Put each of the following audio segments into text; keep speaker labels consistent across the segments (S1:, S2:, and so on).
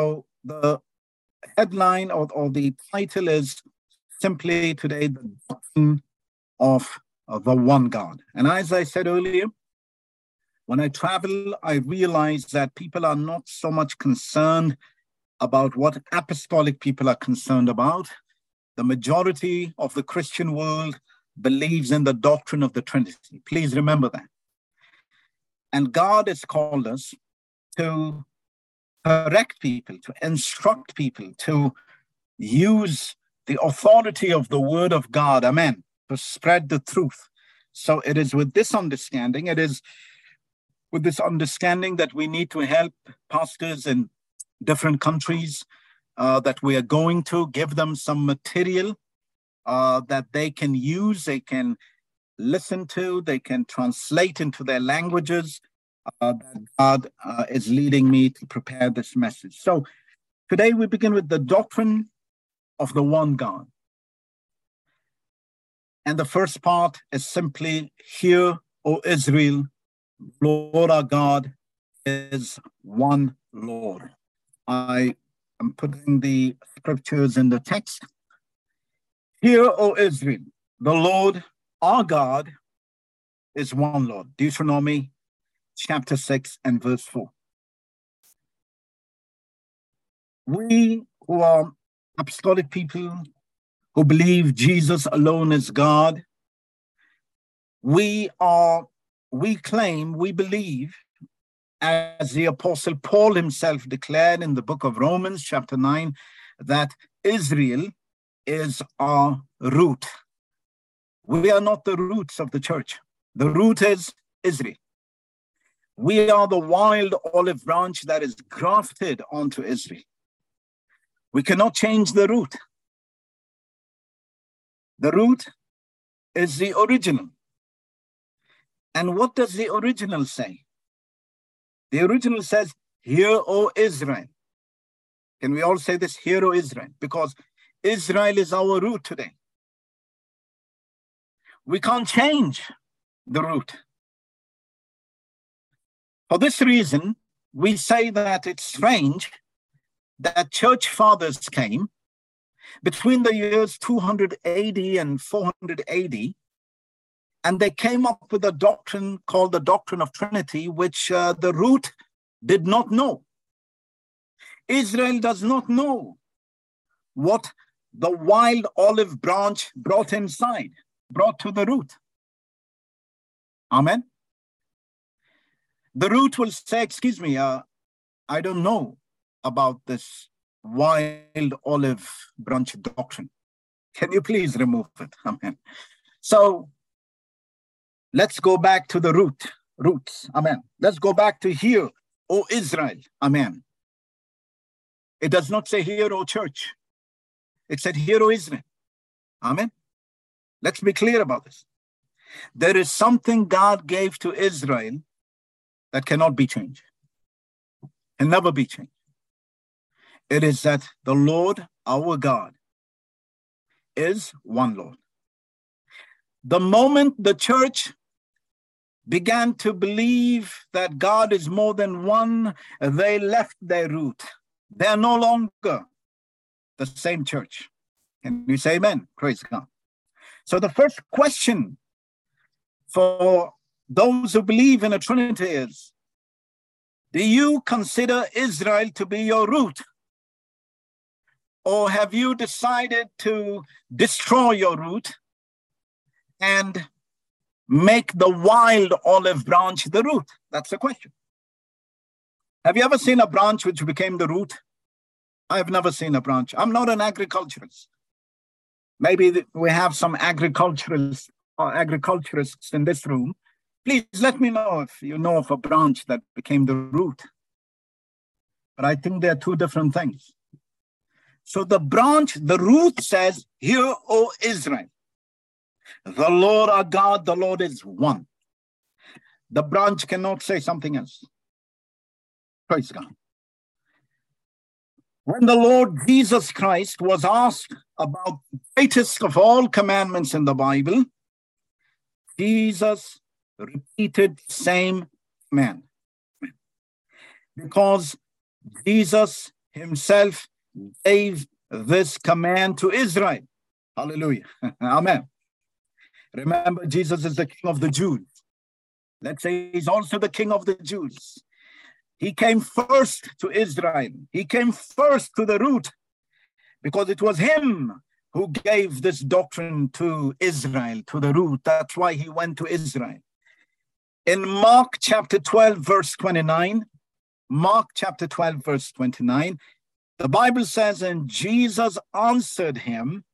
S1: So the headline or, or the title is simply today the doctrine of, of the one God. And as I said earlier, when I travel, I realize that people are not so much concerned about what apostolic people are concerned about. The majority of the Christian world believes in the doctrine of the Trinity. Please remember that. And God has called us to correct people, to instruct people, to use the authority of the word of God, amen, to spread the truth. So it is with this understanding, it is with this understanding that we need to help pastors in different countries uh, that we are going to, give them some material uh, that they can use, they can listen to, they can translate into their languages. Uh, that God uh, is leading me to prepare this message. So today we begin with the doctrine of the one God. And the first part is simply, Hear, O Israel, Lord our God is one Lord. I am putting the scriptures in the text. Hear, O Israel, the Lord our God is one Lord. Deuteronomy chapter 6 and verse 4. We who are apostolic people who believe Jesus alone is God, we are, we claim, we believe, as the apostle Paul himself declared in the book of Romans, chapter 9, that Israel is our root. We are not the roots of the church. The root is Israel. We are the wild olive branch that is grafted onto Israel. We cannot change the root. The root is the original. And what does the original say? The original says, Hear, O Israel. Can we all say this? Hear, O Israel, because Israel is our root today. We can't change the root. For this reason, we say that it's strange that church fathers came between the years 200 AD and 400 AD, and they came up with a doctrine called the doctrine of Trinity, which uh, the root did not know. Israel does not know what the wild olive branch brought inside, brought to the root. Amen. The root will say, Excuse me, uh, I don't know about this wild olive branch doctrine. Can you please remove it? Amen. So let's go back to the root, roots. Amen. Let's go back to here, O Israel. Amen. It does not say here, O church. It said here, O Israel. Amen. Let's be clear about this. There is something God gave to Israel that cannot be changed, and never be changed. It is that the Lord our God is one Lord. The moment the church began to believe that God is more than one, they left their root. They are no longer the same church. Can you say amen? Praise God. So the first question for those who believe in a Trinity is Do you consider Israel to be your root? Or have you decided to destroy your root and make the wild olive branch the root? That's the question. Have you ever seen a branch which became the root? I have never seen a branch. I'm not an agriculturist. Maybe we have some agriculturalists or agriculturists in this room. Please let me know if you know of a branch that became the root. But I think they're two different things. So the branch, the root says, Hear, O Israel, the Lord our God, the Lord is one. The branch cannot say something else. Praise God. When the Lord Jesus Christ was asked about the greatest of all commandments in the Bible, Jesus repeated same command. Because Jesus himself gave this command to Israel. Hallelujah. Amen. Remember, Jesus is the king of the Jews. Let's say he's also the king of the Jews. He came first to Israel. He came first to the root because it was him who gave this doctrine to Israel, to the root. That's why he went to Israel. In Mark chapter 12, verse 29, Mark chapter 12, verse 29, the Bible says, And Jesus answered him,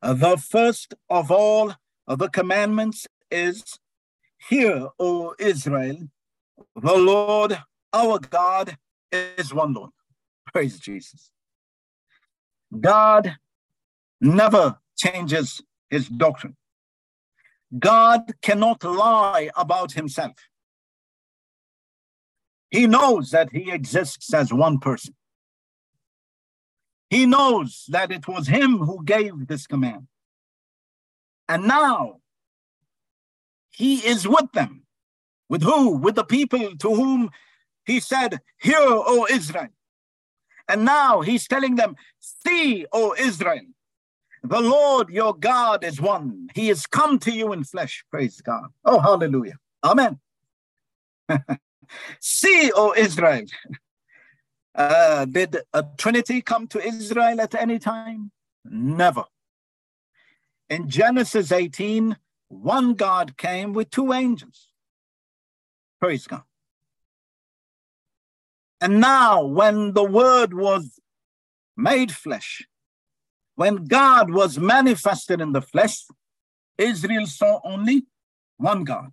S1: The first of all the commandments is, Hear, O Israel, the Lord our God is one Lord. Praise Jesus. God never changes his doctrine. God cannot lie about himself. He knows that he exists as one person. He knows that it was him who gave this command. And now he is with them. With who? With the people to whom he said, Hear, O Israel. And now he's telling them, See, O Israel, the Lord your God is one. He has come to you in flesh. Praise God. Oh, hallelujah. Amen. See, O Israel. Uh, did a Trinity come to Israel at any time? Never. In Genesis 18, one God came with two angels. Praise God. And now, when the Word was made flesh, when God was manifested in the flesh, Israel saw only one God.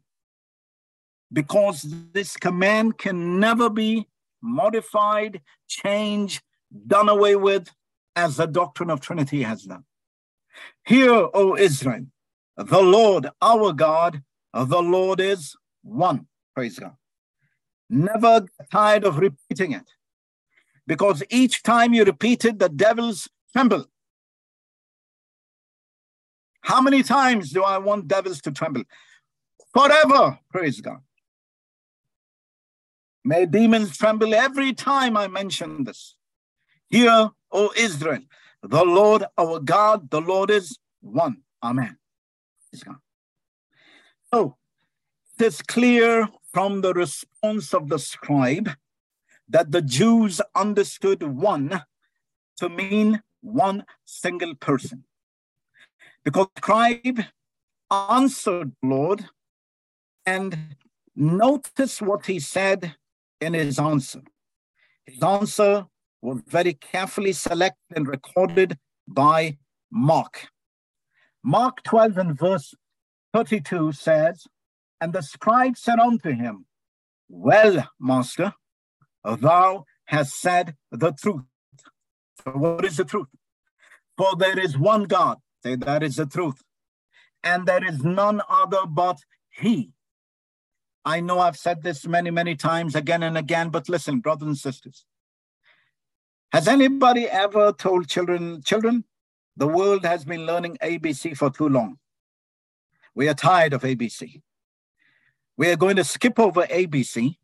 S1: Because this command can never be modified, changed, done away with, as the doctrine of Trinity has done. Hear, O Israel, the Lord our God, the Lord is one. Praise God. Never tired of repeating it. Because each time you repeat it, the devils tremble. How many times do I want devils to tremble? Forever, praise God. May demons tremble every time I mention this. Hear, O Israel, the Lord our God, the Lord is one. Amen. Praise God. So it is clear from the response of the scribe that the Jews understood one to mean one single person. Because the scribe answered Lord, and notice what he said in his answer. His answer was very carefully selected and recorded by Mark. Mark 12 and verse 32 says, and the scribe said unto him, Well, master, thou hast said the truth. So what is the truth? For there is one God. Say that is the truth. And there is none other but he. I know I've said this many, many times again and again, but listen, brothers and sisters. Has anybody ever told children, children, the world has been learning ABC for too long. We are tired of ABC. We are going to skip over ABC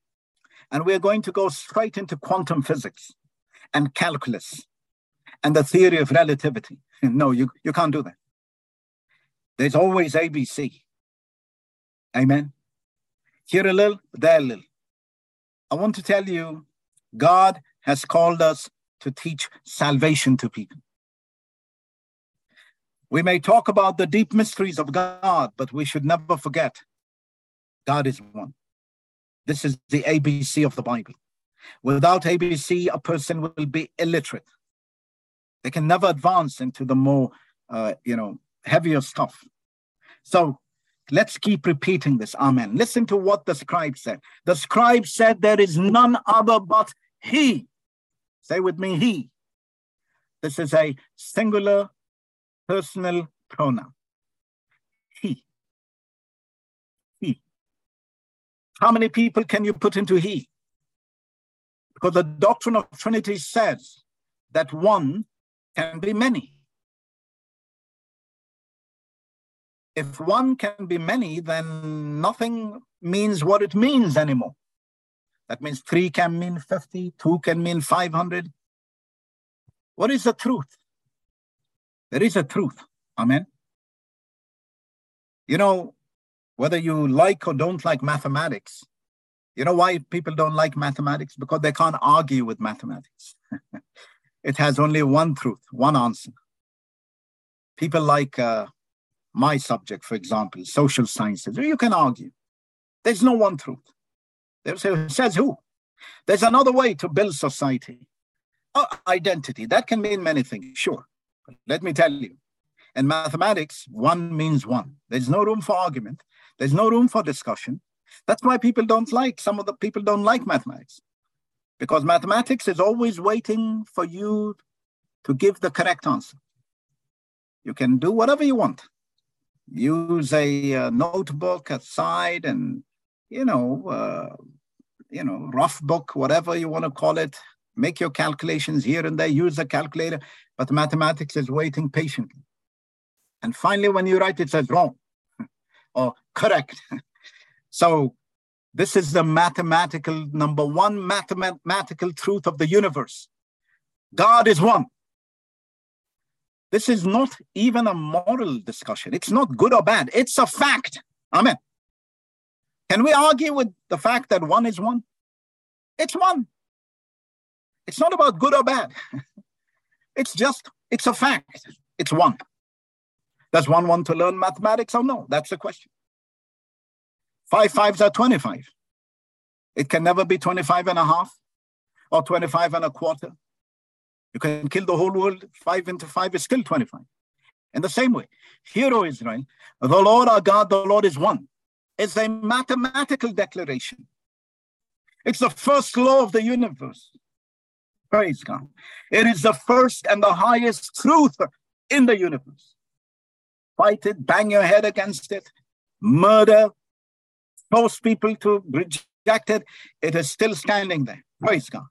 S1: and we're going to go straight into quantum physics and calculus and the theory of relativity. No, you, you can't do that. There's always ABC. Amen. Here a little, there a little. I want to tell you, God has called us to teach salvation to people. We may talk about the deep mysteries of God, but we should never forget God is one. This is the ABC of the Bible. Without ABC, a person will be illiterate. They can never advance into the more, uh, you know, heavier stuff. So let's keep repeating this. Amen. Listen to what the scribe said. The scribe said, There is none other but He. Say with me, He. This is a singular personal pronoun. He. He. How many people can you put into he? Because the doctrine of Trinity says that one can be many. If one can be many, then nothing means what it means anymore. That means three can mean 50, two can mean 500. What is the truth? There is a truth. Amen. You know, whether you like or don't like mathematics, you know why people don't like mathematics? Because they can't argue with mathematics. it has only one truth, one answer. People like uh, my subject, for example, social sciences, you can argue. There's no one truth. There says who? There's another way to build society. Oh, identity, that can mean many things, sure. But let me tell you, in mathematics, one means one. There's no room for argument. There's no room for discussion. That's why people don't like, some of the people don't like mathematics. Because mathematics is always waiting for you to give the correct answer. You can do whatever you want. Use a, a uh, notebook aside and, you know, uh, you know, rough book, whatever you want to call it. Make your calculations here and there, use a calculator, but mathematics is waiting patiently. And finally, when you write, it says wrong or correct. so this is the mathematical number one mathematical truth of the universe. God is one. This is not even a moral discussion. It's not good or bad. It's a fact. Amen. Can we argue with the fact that one is one? It's one. It's not about good or bad. it's just, it's a fact. It's one. Does one want to learn mathematics or no? That's the question. Five fives are 25. It can never be 25 and a half or 25 and a quarter. You can kill the whole world. Five into five is still 25. In the same way, hear, O Israel, the Lord our God, the Lord is one. It's a mathematical declaration. It's the first law of the universe. Praise God. It is the first and the highest truth in the universe. Fight it, bang your head against it, murder, force people to reject it. It is still standing there. Praise God.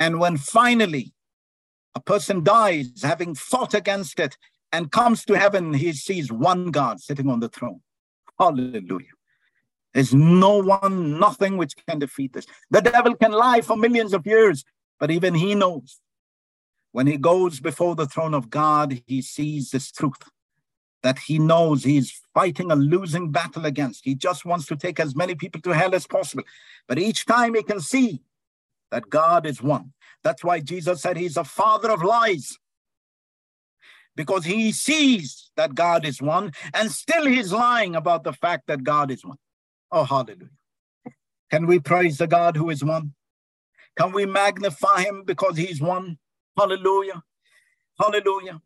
S1: And when finally a person dies having fought against it and comes to heaven, he sees one God sitting on the throne. Hallelujah. There's no one, nothing which can defeat this. The devil can lie for millions of years, but even he knows. When he goes before the throne of God, he sees this truth that he knows he's fighting a losing battle against. He just wants to take as many people to hell as possible. But each time he can see that God is one. That's why Jesus said he's a father of lies. Because he sees that God is one, and still he's lying about the fact that God is one. Oh, hallelujah. Can we praise the God who is one? Can we magnify him because he's one? Hallelujah. Hallelujah.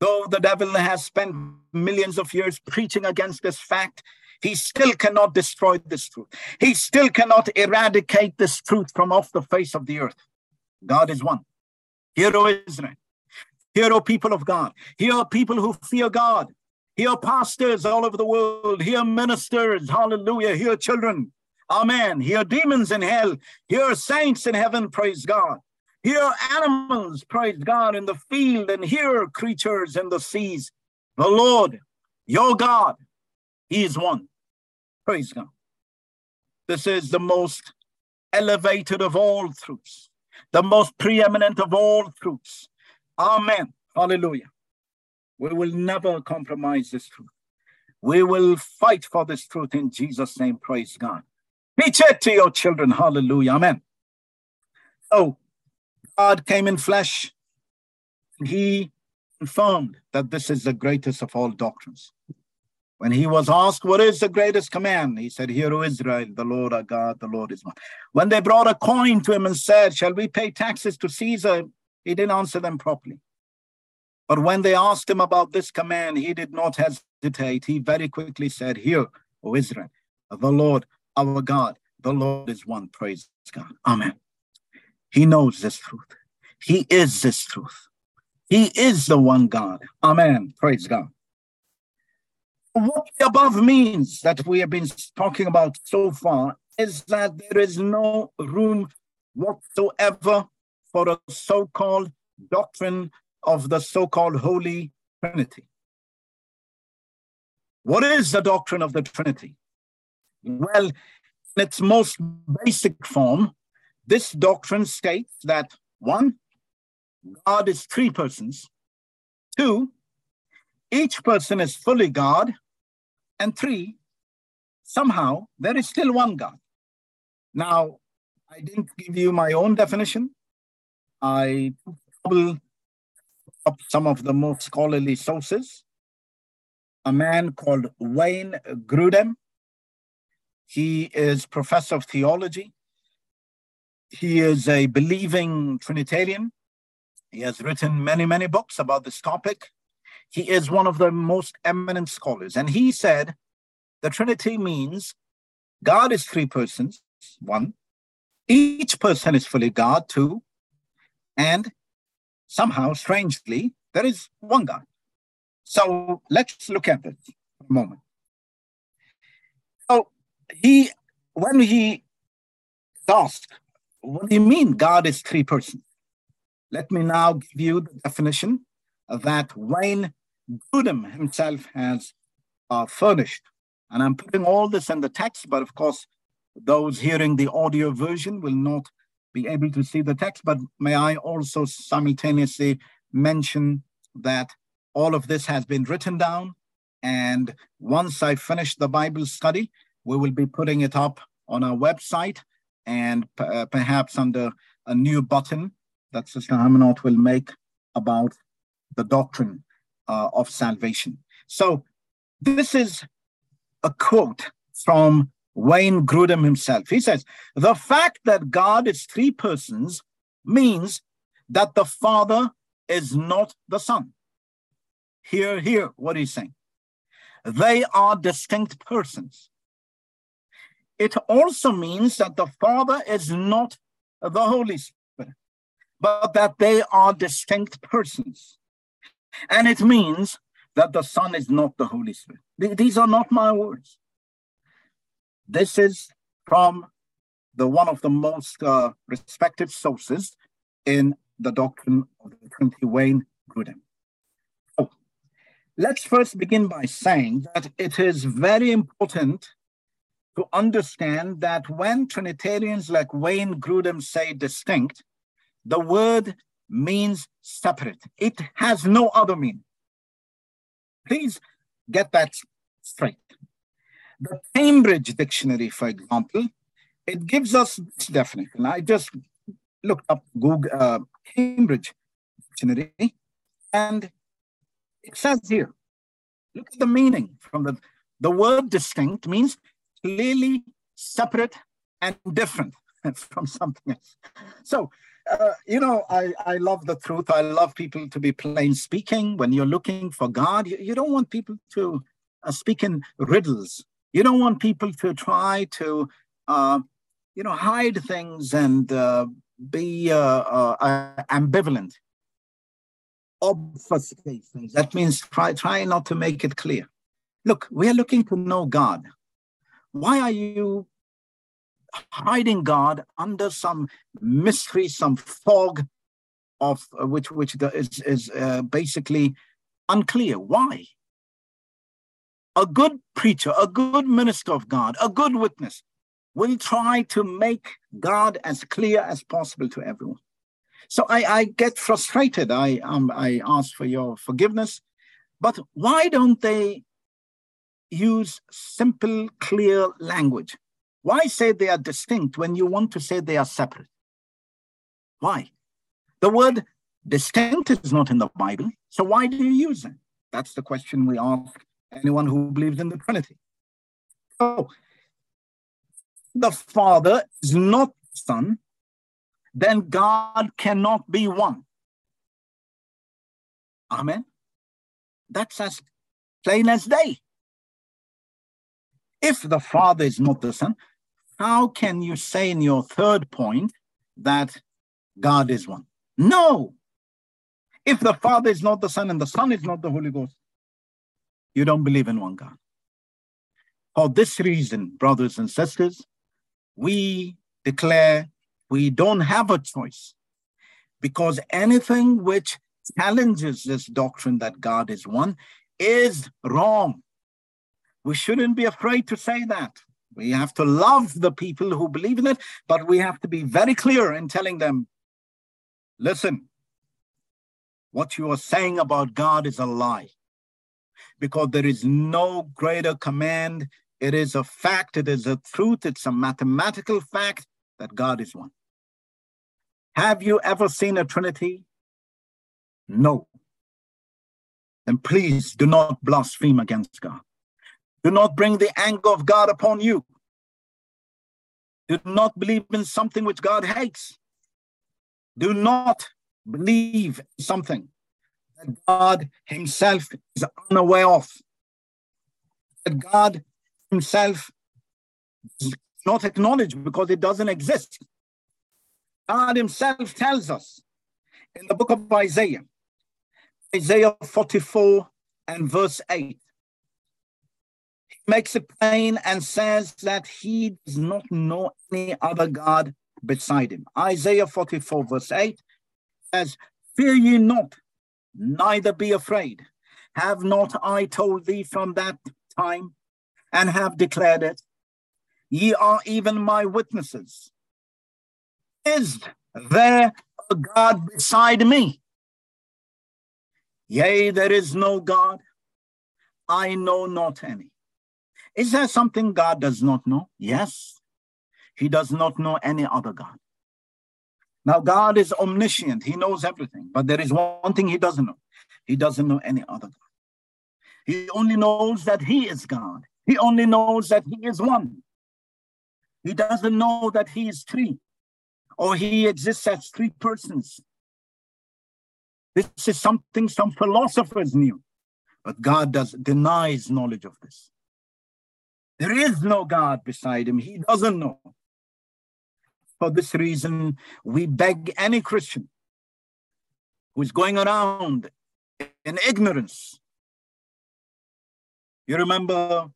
S1: Though the devil has spent millions of years preaching against this fact, he still cannot destroy this truth. He still cannot eradicate this truth from off the face of the earth. God is one. Hear, O Israel. Hear, O people of God. Hear people who fear God. Hear pastors all over the world. Hear ministers. Hallelujah. Hear children. Amen. Hear demons in hell. Hear saints in heaven. Praise God. Hear animals. Praise God in the field and hear creatures in the seas. The Lord, your God, He is one. Praise God. This is the most elevated of all truths, the most preeminent of all truths. Amen. Hallelujah. We will never compromise this truth. We will fight for this truth in Jesus' name. Praise God. Teach it to your children. Hallelujah. Amen. So God came in flesh. He confirmed that this is the greatest of all doctrines. When he was asked, What is the greatest command? He said, Hear, O Israel, the Lord our God, the Lord is one. When they brought a coin to him and said, Shall we pay taxes to Caesar? He didn't answer them properly. But when they asked him about this command, he did not hesitate. He very quickly said, Hear, O Israel, the Lord our God, the Lord is one. Praise God. Amen. He knows this truth. He is this truth. He is the one God. Amen. Praise God. What the above means that we have been talking about so far is that there is no room whatsoever for a so called doctrine of the so called Holy Trinity. What is the doctrine of the Trinity? Well, in its most basic form, this doctrine states that one, God is three persons. Two, each person is fully God. And three, somehow there is still one God. Now, I didn't give you my own definition. I pulled up some of the most scholarly sources. A man called Wayne Grudem. He is professor of theology. He is a believing Trinitarian. He has written many, many books about this topic. He is one of the most eminent scholars. And he said the Trinity means God is three persons, one. Each person is fully God, two. And somehow, strangely, there is one God. So let's look at this for a moment. So he, when he asked, what do you mean God is three persons? Let me now give you the definition that Wayne Grudem himself has uh, furnished. And I'm putting all this in the text, but of course, those hearing the audio version will not be able to see the text. But may I also simultaneously mention that all of this has been written down. And once I finish the Bible study, we will be putting it up on our website and uh, perhaps under a new button that Sister Hamanot will make about the doctrine uh, of salvation. So this is a quote from Wayne Grudem himself. He says, The fact that God is three persons means that the Father is not the Son. Hear, hear what he's saying. They are distinct persons. It also means that the Father is not the Holy Spirit but that they are distinct persons. And it means that the Son is not the Holy Spirit. These are not my words. This is from the one of the most uh, respected sources in the doctrine of the Trinity, Wayne Grudem. So let's first begin by saying that it is very important to understand that when Trinitarians like Wayne Grudem say distinct, the word means separate. It has no other meaning. Please get that straight. The Cambridge Dictionary, for example, it gives us this definition. I just looked up Google uh, Cambridge Dictionary, and it says here, look at the meaning from the the word distinct means clearly separate and different from something else. So uh, you know, I, I love the truth. I love people to be plain speaking. When you're looking for God, you, you don't want people to uh, speak in riddles. You don't want people to try to, uh, you know, hide things and uh, be uh, ambivalent, obfuscate things. That means try, try not to make it clear. Look, we are looking to know God. Why are you hiding God under some mystery, some fog of uh, which which is is uh, basically unclear. Why? A good preacher, a good minister of God, a good witness will try to make God as clear as possible to everyone. So I, I get frustrated. I um, I ask for your forgiveness, but why don't they use simple, clear language? Why say they are distinct when you want to say they are separate? Why? The word distinct is not in the Bible, so why do you use it? That's the question we ask anyone who believes in the Trinity. So, the Father is not the Son, then God cannot be one. Amen. That's as plain as day. If the Father is not the Son, how can you say in your third point that God is one? No. If the Father is not the Son and the Son is not the Holy Ghost, you don't believe in one God. For this reason, brothers and sisters, we declare we don't have a choice because anything which challenges this doctrine that God is one is wrong. We shouldn't be afraid to say that. We have to love the people who believe in it, but we have to be very clear in telling them listen, what you are saying about God is a lie. Because there is no greater command. It is a fact, it is a truth, it's a mathematical fact that God is one. Have you ever seen a Trinity? No. Then please do not blaspheme against God. Do not bring the anger of God upon you. Do not believe in something which God hates. Do not believe something that God Himself is unaware of. That God Himself does not acknowledge because it doesn't exist. God Himself tells us in the book of Isaiah, Isaiah 44 and verse 8. Makes it plain and says that he does not know any other God beside him. Isaiah 44, verse 8 says, Fear ye not, neither be afraid. Have not I told thee from that time and have declared it? Ye are even my witnesses. Is there a God beside me? Yea, there is no God. I know not any. Is there something God does not know? Yes. He does not know any other God. Now, God is omniscient. He knows everything. But there is one thing he doesn't know. He doesn't know any other God. He only knows that he is God. He only knows that he is one. He doesn't know that he is three or he exists as three persons. This is something some philosophers knew, but God does denies knowledge of this. There is no God beside him. He doesn't know. For this reason, we beg any Christian who is going around in ignorance. You remember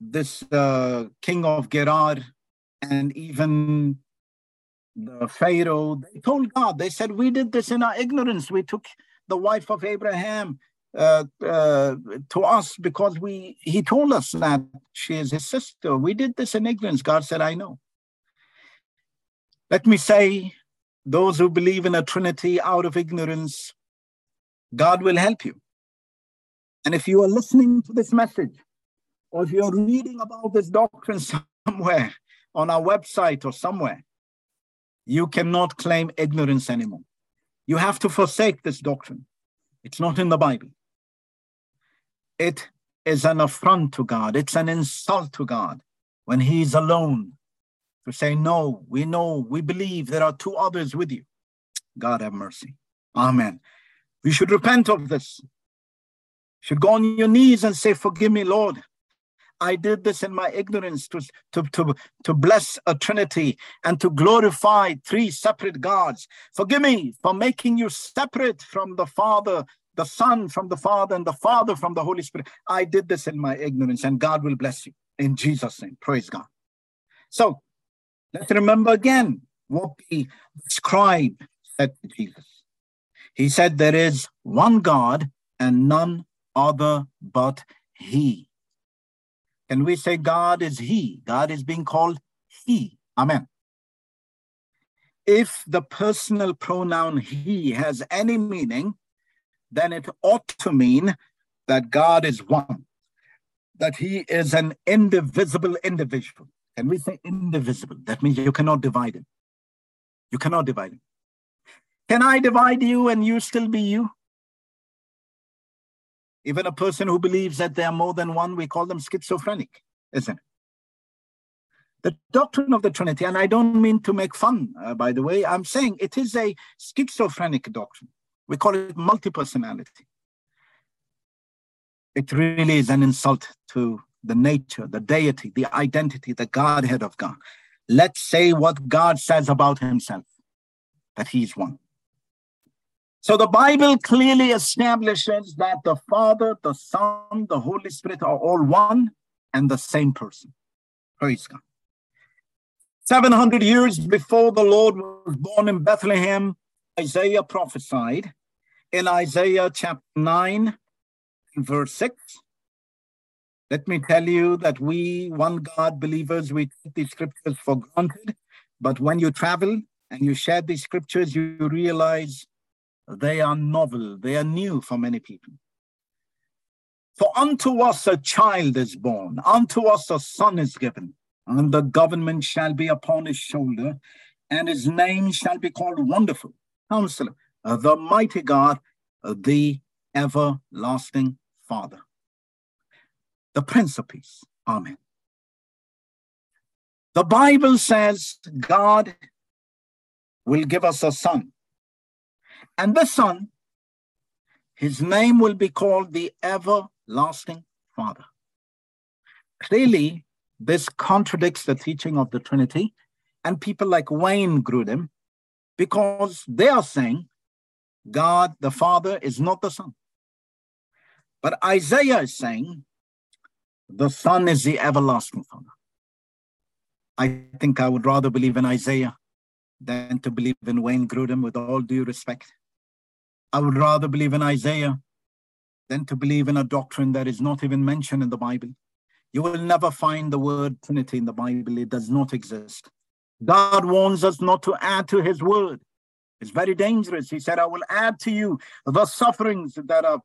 S1: this uh, king of Gerar and even the Pharaoh, they told God, they said, We did this in our ignorance. We took the wife of Abraham uh, uh, to us because we he told us that she is his sister. We did this in ignorance. God said, I know. Let me say, those who believe in a Trinity out of ignorance, God will help you. And if you are listening to this message, or if you're reading about this doctrine somewhere on our website or somewhere, you cannot claim ignorance anymore. You have to forsake this doctrine. It's not in the Bible. It is an affront to God. It's an insult to God when He's alone to say, No, we know, we believe there are two others with you. God have mercy. Amen. We should repent of this. You should go on your knees and say, Forgive me, Lord. I did this in my ignorance to, to, to, to bless a Trinity and to glorify three separate gods. Forgive me for making you separate from the Father, the Son from the Father, and the Father from the Holy Spirit. I did this in my ignorance, and God will bless you in Jesus' name. Praise God. So let's remember again what the scribe said to Jesus. He said, There is one God and none other but He. Can we say God is He? God is being called He. Amen. If the personal pronoun He has any meaning, then it ought to mean that God is one, that He is an indivisible individual. Can we say indivisible? That means you cannot divide Him. You cannot divide Him. Can I divide you and you still be you? Even a person who believes that there are more than one, we call them schizophrenic, isn't it? The doctrine of the Trinity, and I don't mean to make fun, uh, by the way, I'm saying it is a schizophrenic doctrine. We call it multi-personality. It really is an insult to the nature, the deity, the identity, the Godhead of God. Let's say what God says about himself, that he's one. So the Bible clearly establishes that the Father, the Son, the Holy Spirit are all one and the same person. Praise God. 700 years before the Lord was born in Bethlehem, Isaiah prophesied in Isaiah chapter 9, verse 6. Let me tell you that we, one God believers, we take these scriptures for granted. But when you travel and you share these scriptures, you realize they are novel, they are new for many people. For unto us a child is born, unto us a son is given, and the government shall be upon his shoulder, and his name shall be called Wonderful, Counselor, uh, the Mighty God, uh, the Everlasting Father, the Prince of Peace. Amen. The Bible says God will give us a son. And the son, his name will be called the everlasting Father. Clearly, this contradicts the teaching of the Trinity, and people like Wayne Grudem, because they are saying God the Father is not the Son. But Isaiah is saying the Son is the everlasting Father. I think I would rather believe in Isaiah than to believe in Wayne Grudem with all due respect. I would rather believe in Isaiah than to believe in a doctrine that is not even mentioned in the Bible. You will never find the word Trinity in the Bible, it does not exist. God warns us not to add to his word. It's very dangerous. He said, I will add to you the sufferings that are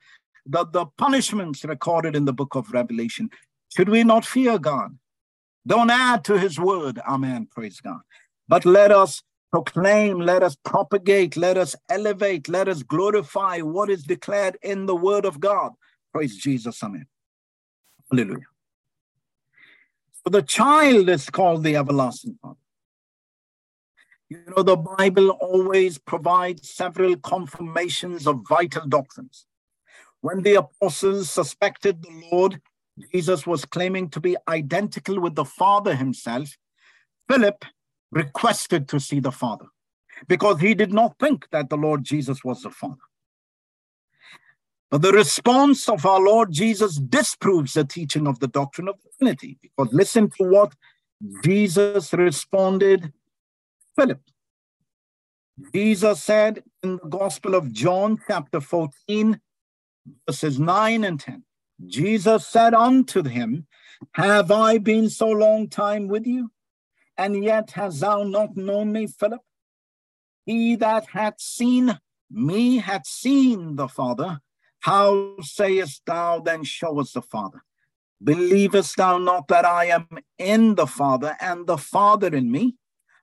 S1: the, the punishments recorded in the book of Revelation. Should we not fear God? Don't add to his word. Amen. Praise God. But let us proclaim, let us propagate, let us elevate, let us glorify what is declared in the word of God. Praise Jesus. Amen. Hallelujah. So the child is called the everlasting Father. You know, the Bible always provides several confirmations of vital doctrines. When the apostles suspected the Lord Jesus was claiming to be identical with the Father himself, Philip requested to see the Father because he did not think that the Lord Jesus was the Father. But the response of our Lord Jesus disproves the teaching of the doctrine of the Trinity. Because listen to what Jesus responded Philip. Jesus said in the Gospel of John, chapter 14, verses 9 and 10 Jesus said unto him, Have I been so long time with you, and yet hast thou not known me, Philip? He that hath seen me hath seen the Father. How sayest thou then, Show us the Father? Believest thou not that I am in the Father, and the Father in me?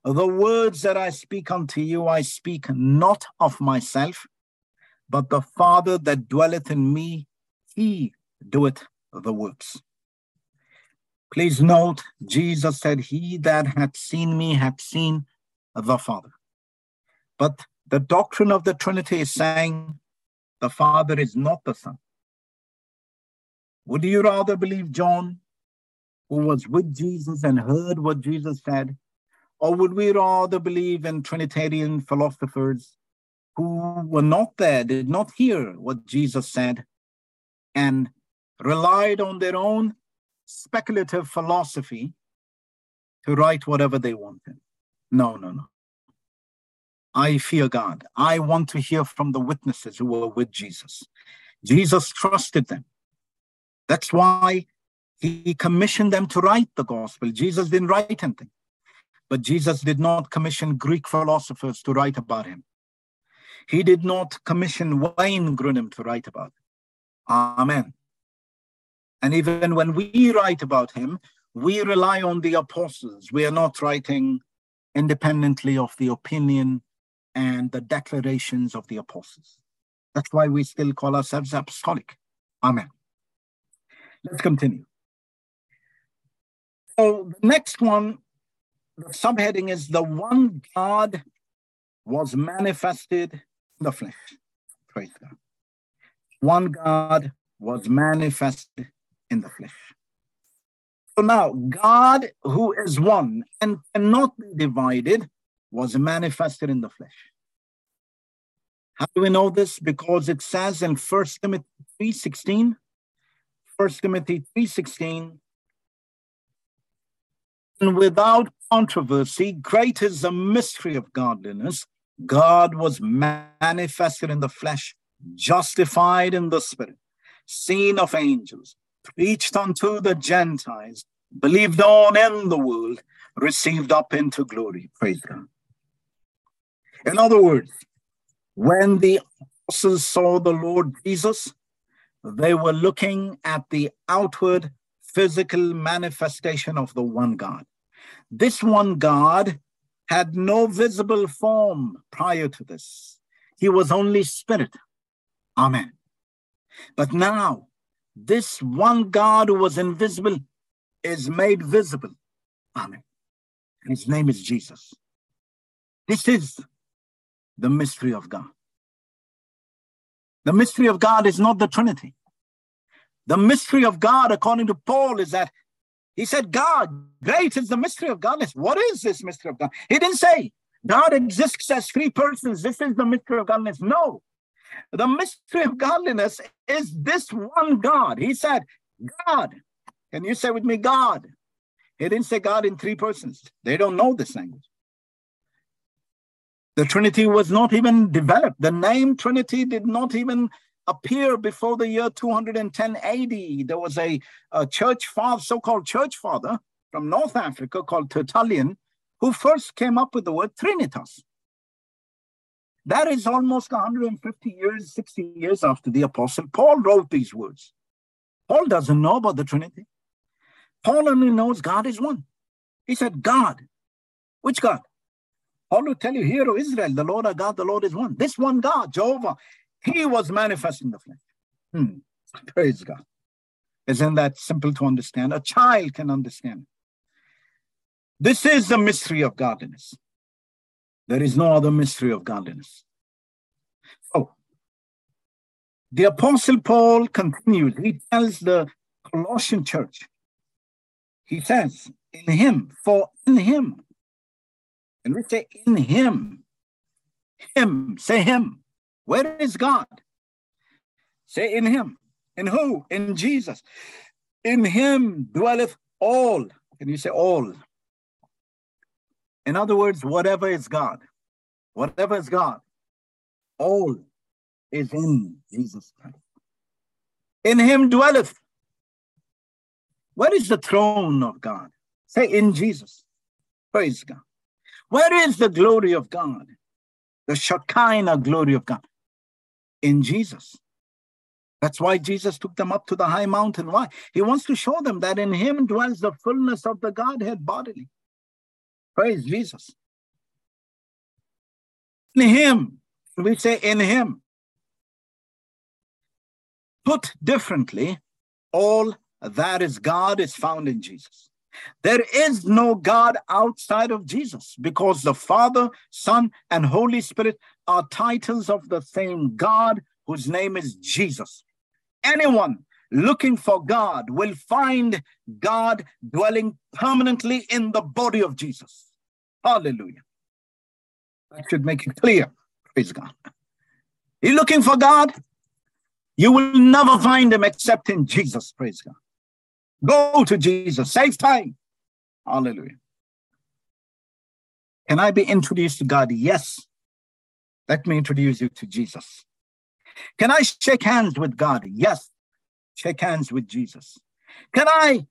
S1: The words that I speak unto you, I speak not of myself, but the Father that dwelleth in me, he doeth the works. Please note, Jesus said, He that hath seen me hath seen the Father. But the doctrine of the Trinity is saying the Father is not the Son. Would you rather believe John, who was with Jesus and heard what Jesus said? Or would we rather believe in Trinitarian philosophers who were not there, did not hear what Jesus said, and relied on their own speculative philosophy to write whatever they wanted. No, no, no. I fear God. I want to hear from the witnesses who were with Jesus. Jesus trusted them. That's why he commissioned them to write the gospel. Jesus didn't write anything, but Jesus did not commission Greek philosophers to write about him. He did not commission Wayne Grudem to write about it. Amen. And even when we write about him, we rely on the apostles. We are not writing independently of the opinion and the declarations of the apostles. That's why we still call ourselves apostolic. Amen. Let's continue. So the next one, the subheading is the one God was manifested in the flesh. Praise God. One God was manifested in the flesh. So now, God, who is one and cannot be divided, was manifested in the flesh. How do we know this? Because it says in 1 Timothy 3.16, 1 Timothy 3.16, and without controversy, great is the mystery of godliness. God was manifested in the flesh, justified in the spirit, seen of angels, preached unto the Gentiles, believed on in the world, received up into glory. Praise God. In other words, when the apostles saw the Lord Jesus, they were looking at the outward physical manifestation of the one God. This one God had no visible form prior to this. He was only spirit. Amen. But now, this one God who was invisible is made visible. Amen. His name is Jesus. This is the mystery of God. The mystery of God is not the Trinity. The mystery of God, according to Paul, is that he said, God, great is the mystery of godliness. What is this mystery of God? He didn't say God exists as three persons. This is the mystery of godliness. No. The mystery of godliness is this one God. He said, God. Can you say with me, God? He didn't say God in three persons. They don't know this language. The Trinity was not even developed. The name Trinity did not even appear before the year 210 AD. There was a, a church father, so-called church father from North Africa called Tertullian, who first came up with the word Trinitas. That is almost 150 years, 60 years after the Apostle Paul wrote these words. Paul doesn't know about the Trinity. Paul only knows God is one. He said, God. Which God? Paul will tell you, hear, O Israel, the Lord our God, the Lord is one. This one God, Jehovah, he was manifest in the flesh. Hmm. Praise God. Isn't that simple to understand? A child can understand. This is the mystery of godliness. There is no other mystery of godliness. Oh, the Apostle Paul continues. He tells the Colossian church, he says, in him, for in him, and we say in him, him, say him. Where is God? Say in him. In who? In Jesus. In him dwelleth all. Can you say all? In other words, whatever is God, whatever is God, all is in Jesus Christ. In him dwelleth. Where is the throne of God? Say in Jesus. Praise God. Where is the glory of God? The Shekinah glory of God in Jesus. That's why Jesus took them up to the high mountain. Why? He wants to show them that in him dwells the fullness of the Godhead bodily. Praise Jesus. In him, we say in him. Put differently, all that is God is found in Jesus. There is no God outside of Jesus because the Father, Son, and Holy Spirit are titles of the same God whose name is Jesus. Anyone looking for God will find God dwelling permanently in the body of Jesus. Hallelujah. That should make it clear. Praise God. You're looking for God? You will never find him except in Jesus. Praise God. Go to Jesus. Save time. Hallelujah. Can I be introduced to God? Yes. Let me introduce you to Jesus. Can I shake hands with God? Yes. Shake hands with Jesus. Can I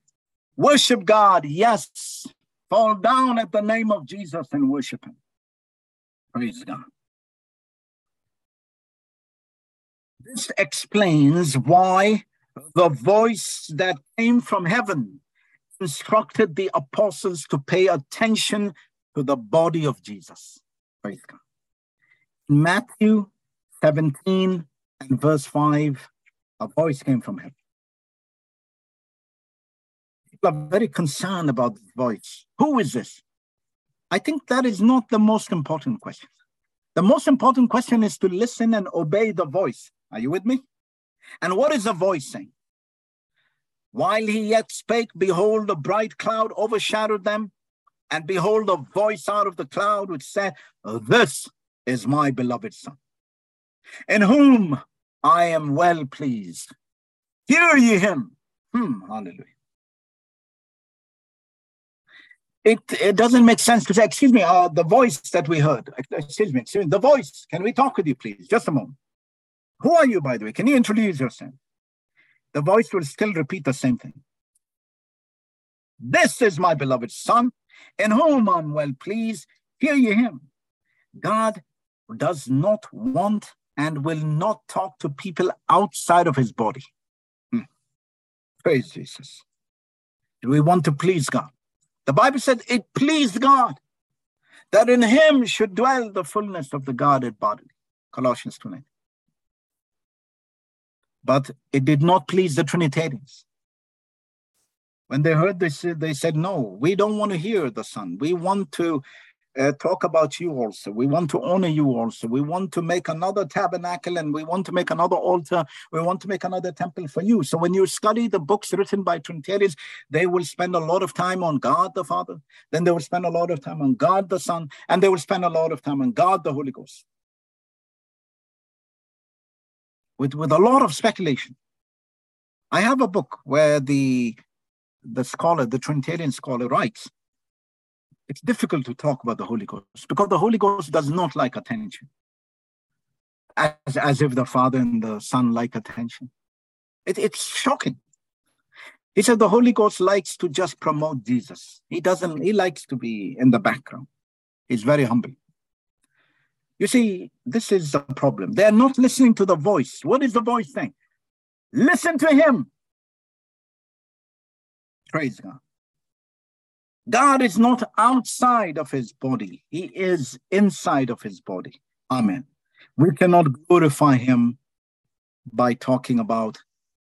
S1: worship God? Yes. Fall down at the name of Jesus and worship Him. Praise God. This explains why the voice that came from heaven instructed the apostles to pay attention to the body of Jesus. Praise God. Matthew 17 and verse 5, a voice came from heaven. People are very concerned about this voice. Who is this? I think that is not the most important question. The most important question is to listen and obey the voice. Are you with me? And what is the voice saying? While he yet spake, behold, a bright cloud overshadowed them, and behold, a voice out of the cloud which said, This is my beloved Son, in whom I am well pleased. Hear ye him. Hmm, hallelujah. It, it doesn't make sense to say, excuse me, uh, the voice that we heard, excuse me, excuse me, the voice, can we talk with you, please? Just a moment. Who are you, by the way? Can you introduce yourself? The voice will still repeat the same thing. This is my beloved Son, in whom I'm well pleased. Hear ye him. God does not want and will not talk to people outside of his body. Hmm. Praise Jesus. Do we want to please God? The Bible said it pleased God that in him should dwell the fullness of the Godhead bodily. Colossians 2 But it did not please the Trinitarians. When they heard this, they said, No, we don't want to hear the Son. We want to uh, talk about you also. We want to honor you also. We want to make another tabernacle and we want to make another altar. We want to make another temple for you. So when you study the books written by Trinitarians, they will spend a lot of time on God the Father. Then they will spend a lot of time on God the Son. And they will spend a lot of time on God the Holy Ghost. With, with a lot of speculation. I have a book where the the scholar, the Trinitarian scholar, writes it's difficult to talk about the Holy Ghost because the Holy Ghost does not like attention, as, as if the Father and the Son like attention. It, it's shocking. He said the Holy Ghost likes to just promote Jesus. He doesn't, he likes to be in the background. He's very humble. You see, this is the problem. They're not listening to the voice. What is the voice saying? Listen to him. Praise God. God is not outside of his body, he is inside of his body. Amen. We cannot glorify him by talking about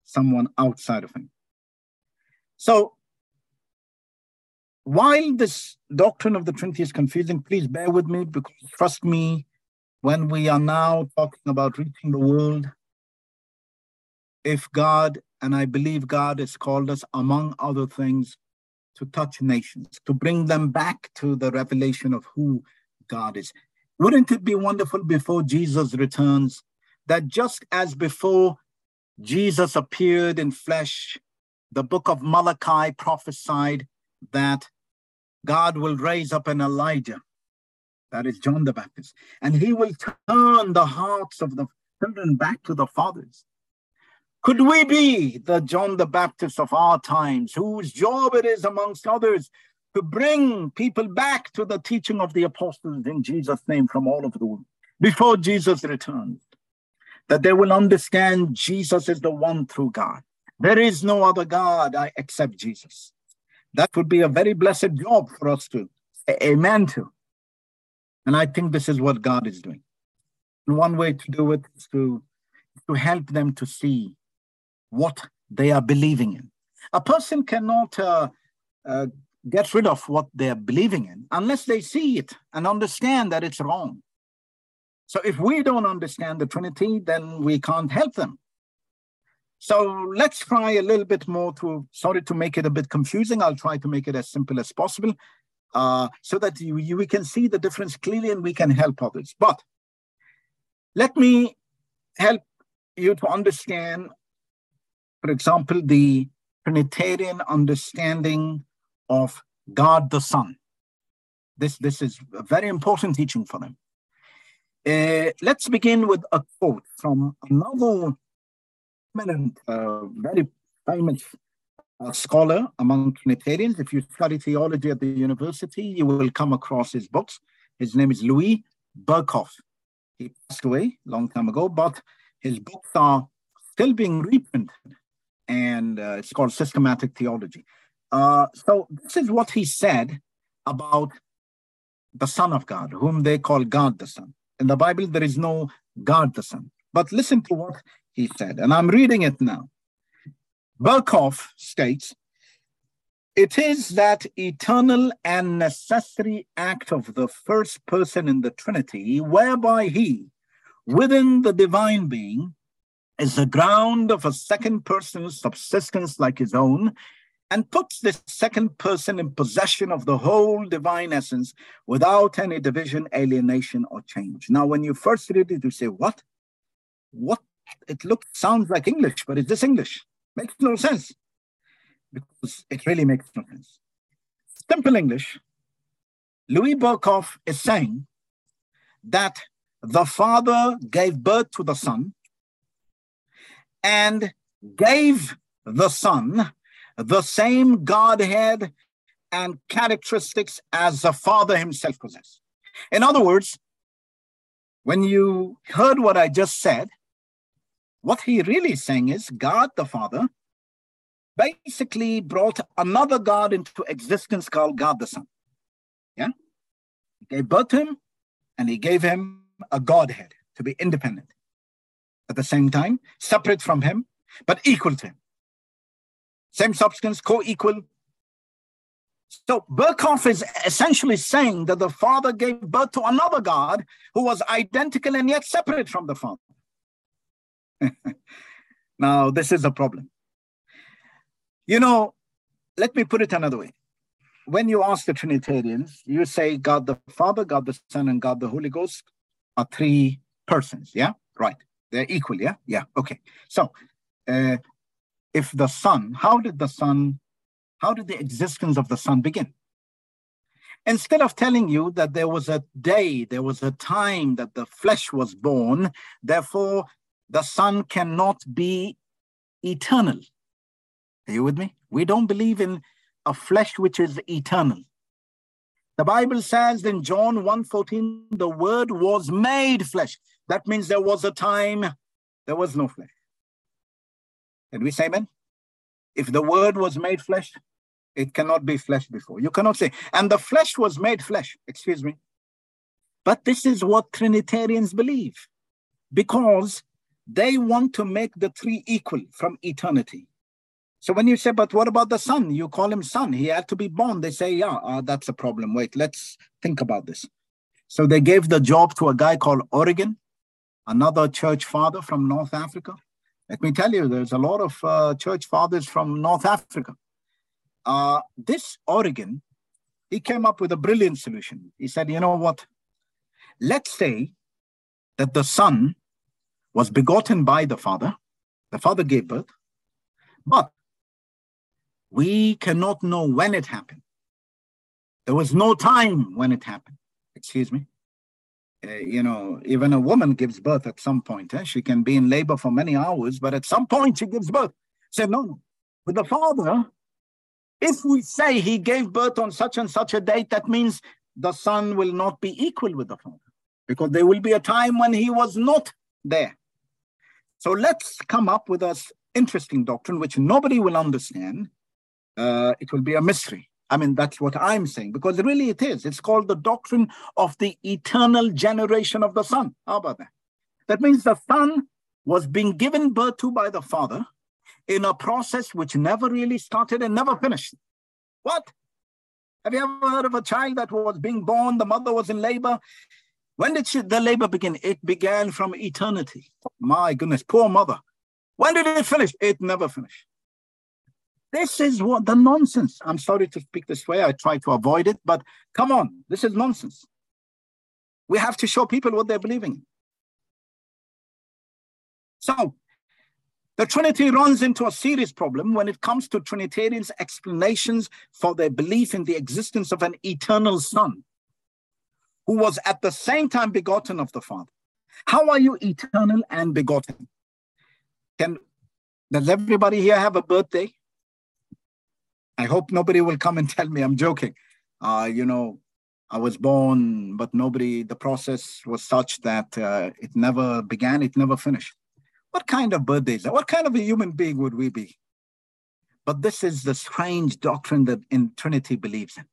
S1: someone outside of him. So, while this doctrine of the Trinity is confusing, please bear with me because trust me, when we are now talking about reaching the world, if God, and I believe God has called us, among other things, to touch nations, to bring them back to the revelation of who God is. Wouldn't it be wonderful before Jesus returns that just as before Jesus appeared in flesh, the book of Malachi prophesied that God will raise up an Elijah, that is John the Baptist, and he will turn the hearts of the children back to the fathers could we be the John the Baptist of our times, whose job it is, amongst others, to bring people back to the teaching of the apostles in Jesus' name from all over the world before Jesus returns? That they will understand Jesus is the one true God. There is no other God except Jesus. That would be a very blessed job for us to say amen to. And I think this is what God is doing. And one way to do it is to, to help them to see what they are believing in. A person cannot uh, uh, get rid of what they're believing in unless they see it and understand that it's wrong. So if we don't understand the Trinity, then we can't help them. So let's try a little bit more to, sorry to make it a bit confusing. I'll try to make it as simple as possible uh, so that you, you, we can see the difference clearly and we can help others. But let me help you to understand for example, the Trinitarian understanding of God the Son. This, this is a very important teaching for them. Uh, let's begin with a quote from another eminent, uh, very famous uh, scholar among Trinitarians. If you study theology at the university, you will come across his books. His name is Louis Berkhof. He passed away a long time ago, but his books are still being reprinted and uh, it's called systematic theology. Uh, so this is what he said about the Son of God, whom they call God the Son. In the Bible, there is no God the Son. But listen to what he said, and I'm reading it now. Berkhof states, it is that eternal and necessary act of the first person in the Trinity, whereby he, within the divine being, is the ground of a second person's subsistence like his own, and puts this second person in possession of the whole divine essence without any division, alienation, or change. Now, when you first read it, you say, What? What? It looks, sounds like English, but is this English? Makes no sense. Because it really makes no sense. Simple English, Louis Berkhof is saying that the Father gave birth to the Son, and gave the Son the same Godhead and characteristics as the Father himself possessed. In other words, when you heard what I just said, what he really is saying is God the Father basically brought another God into existence called God the Son. Yeah? He gave birth to him and he gave him a Godhead to be independent. At the same time, separate from him, but equal to him. Same substance, co equal. So Berkhof is essentially saying that the Father gave birth to another God who was identical and yet separate from the Father. now, this is a problem. You know, let me put it another way. When you ask the Trinitarians, you say God the Father, God the Son, and God the Holy Ghost are three persons. Yeah, right. They're equal. Yeah, yeah. Okay. So, uh, if the son, how did the son, how did the existence of the son begin? Instead of telling you that there was a day, there was a time that the flesh was born, therefore the son cannot be eternal. Are you with me? We don't believe in a flesh which is eternal. The Bible says in John 1:14, the word was made flesh. That means there was a time there was no flesh. Can we say amen? If the word was made flesh, it cannot be flesh before. You cannot say, and the flesh was made flesh, excuse me. But this is what Trinitarians believe because they want to make the three equal from eternity. So when you say, but what about the son? You call him son. He had to be born. They say, yeah, uh, that's a problem. Wait, let's think about this. So they gave the job to a guy called Origen, another church father from North Africa. Let me tell you, there's a lot of uh, church fathers from North Africa. Uh, this Origen, he came up with a brilliant solution. He said, you know what? Let's say that the son was begotten by the father, the father gave birth, but we cannot know when it happened. There was no time when it happened. Excuse me. Uh, you know, even a woman gives birth at some point. Eh? She can be in labor for many hours, but at some point she gives birth. Said, no, no. With the father, if we say he gave birth on such and such a date, that means the son will not be equal with the father because there will be a time when he was not there. So let's come up with an interesting doctrine which nobody will understand uh, it will be a mystery. I mean, that's what I'm saying, because really it is. It's called the doctrine of the eternal generation of the Son. How about that? That means the Son was being given birth to by the Father in a process which never really started and never finished. What? Have you ever heard of a child that was being born? The mother was in labor. When did she, the labor begin? It began from eternity. My goodness, poor mother. When did it finish? It never finished. This is what the nonsense. I'm sorry to speak this way. I try to avoid it, but come on, this is nonsense. We have to show people what they're believing. So, the Trinity runs into a serious problem when it comes to Trinitarians' explanations for their belief in the existence of an eternal Son who was at the same time begotten of the Father. How are you eternal and begotten? Can, does everybody here have a birthday? I hope nobody will come and tell me I'm joking. Uh, you know, I was born, but nobody, the process was such that uh, it never began, it never finished. What kind of birthday is that? What kind of a human being would we be? But this is the strange doctrine that in Trinity believes in.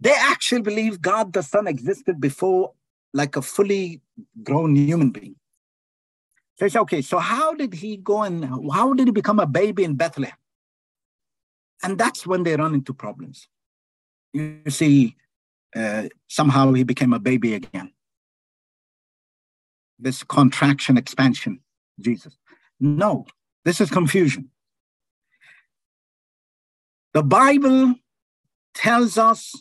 S1: They actually believe God the Son existed before, like a fully grown human being. So it's okay, so how did he go and how did he become a baby in Bethlehem? And that's when they run into problems. You see, uh, somehow he became a baby again. This contraction, expansion, Jesus. No, this is confusion. The Bible tells us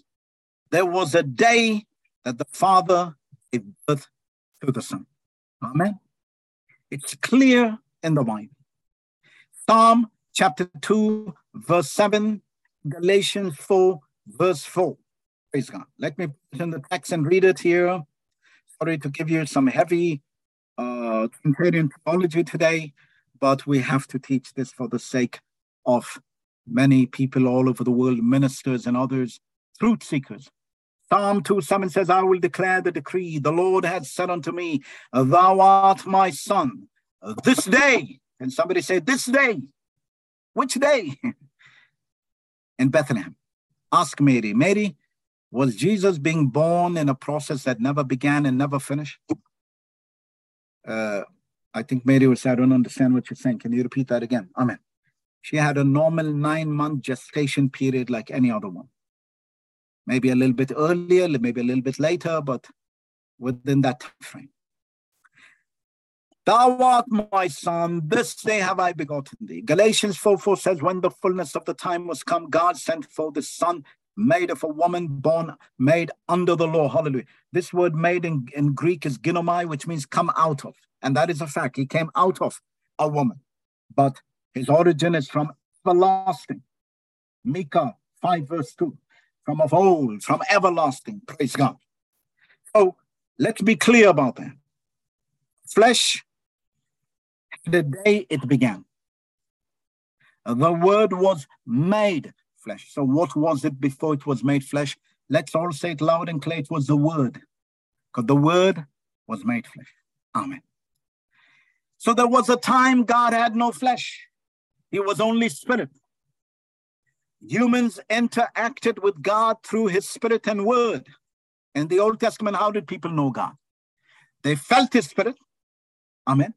S1: there was a day that the Father gave birth to the Son. Amen. It's clear in the Bible. Psalm chapter 2, verse 7, Galatians 4, verse 4. Praise God. Let me put in the text and read it here. Sorry to give you some heavy uh, Trinitarian theology today, but we have to teach this for the sake of many people all over the world, ministers and others, truth seekers. Psalm 2 7 says, I will declare the decree. The Lord has said unto me, Thou art my son. This day, and somebody say, This day. Which day? in Bethlehem. Ask Mary. Mary, was Jesus being born in a process that never began and never finished? Uh, I think Mary would say, I don't understand what you're saying. Can you repeat that again? Amen. She had a normal nine month gestation period like any other one. Maybe a little bit earlier, maybe a little bit later, but within that time frame. Thou art my son, this day have I begotten thee. Galatians 4 4 says, When the fullness of the time was come, God sent forth the son made of a woman born, made under the law. Hallelujah. This word made in, in Greek is ginomai, which means come out of. And that is a fact. He came out of a woman. But his origin is from everlasting. Micah 5, verse 2. From of old, from everlasting. Praise God. So let's be clear about that. Flesh, the day it began. The word was made flesh. So what was it before it was made flesh? Let's all say it loud and clear. It was the word. Because the word was made flesh. Amen. So there was a time God had no flesh. He was only spirit. Humans interacted with God through his spirit and word. In the Old Testament, how did people know God? They felt his spirit. Amen.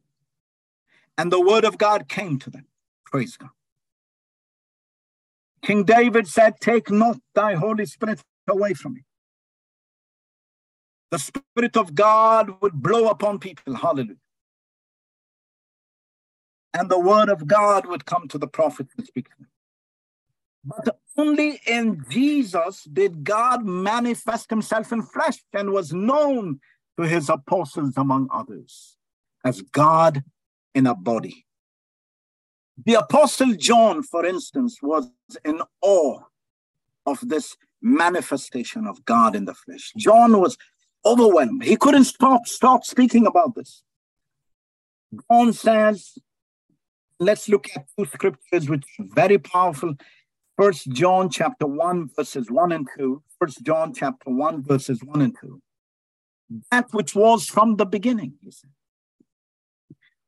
S1: And the word of God came to them. Praise God. King David said, Take not thy Holy Spirit away from me. The Spirit of God would blow upon people. Hallelujah. And the word of God would come to the prophet and speak to them. But only in Jesus did God manifest himself in flesh and was known to his apostles, among others, as God in a body. The Apostle John, for instance, was in awe of this manifestation of God in the flesh. John was overwhelmed. He couldn't stop, stop speaking about this. John says, let's look at two scriptures which are very powerful. First John chapter 1, verses 1 and 2. First John chapter 1, verses 1 and 2. That which was from the beginning, he said,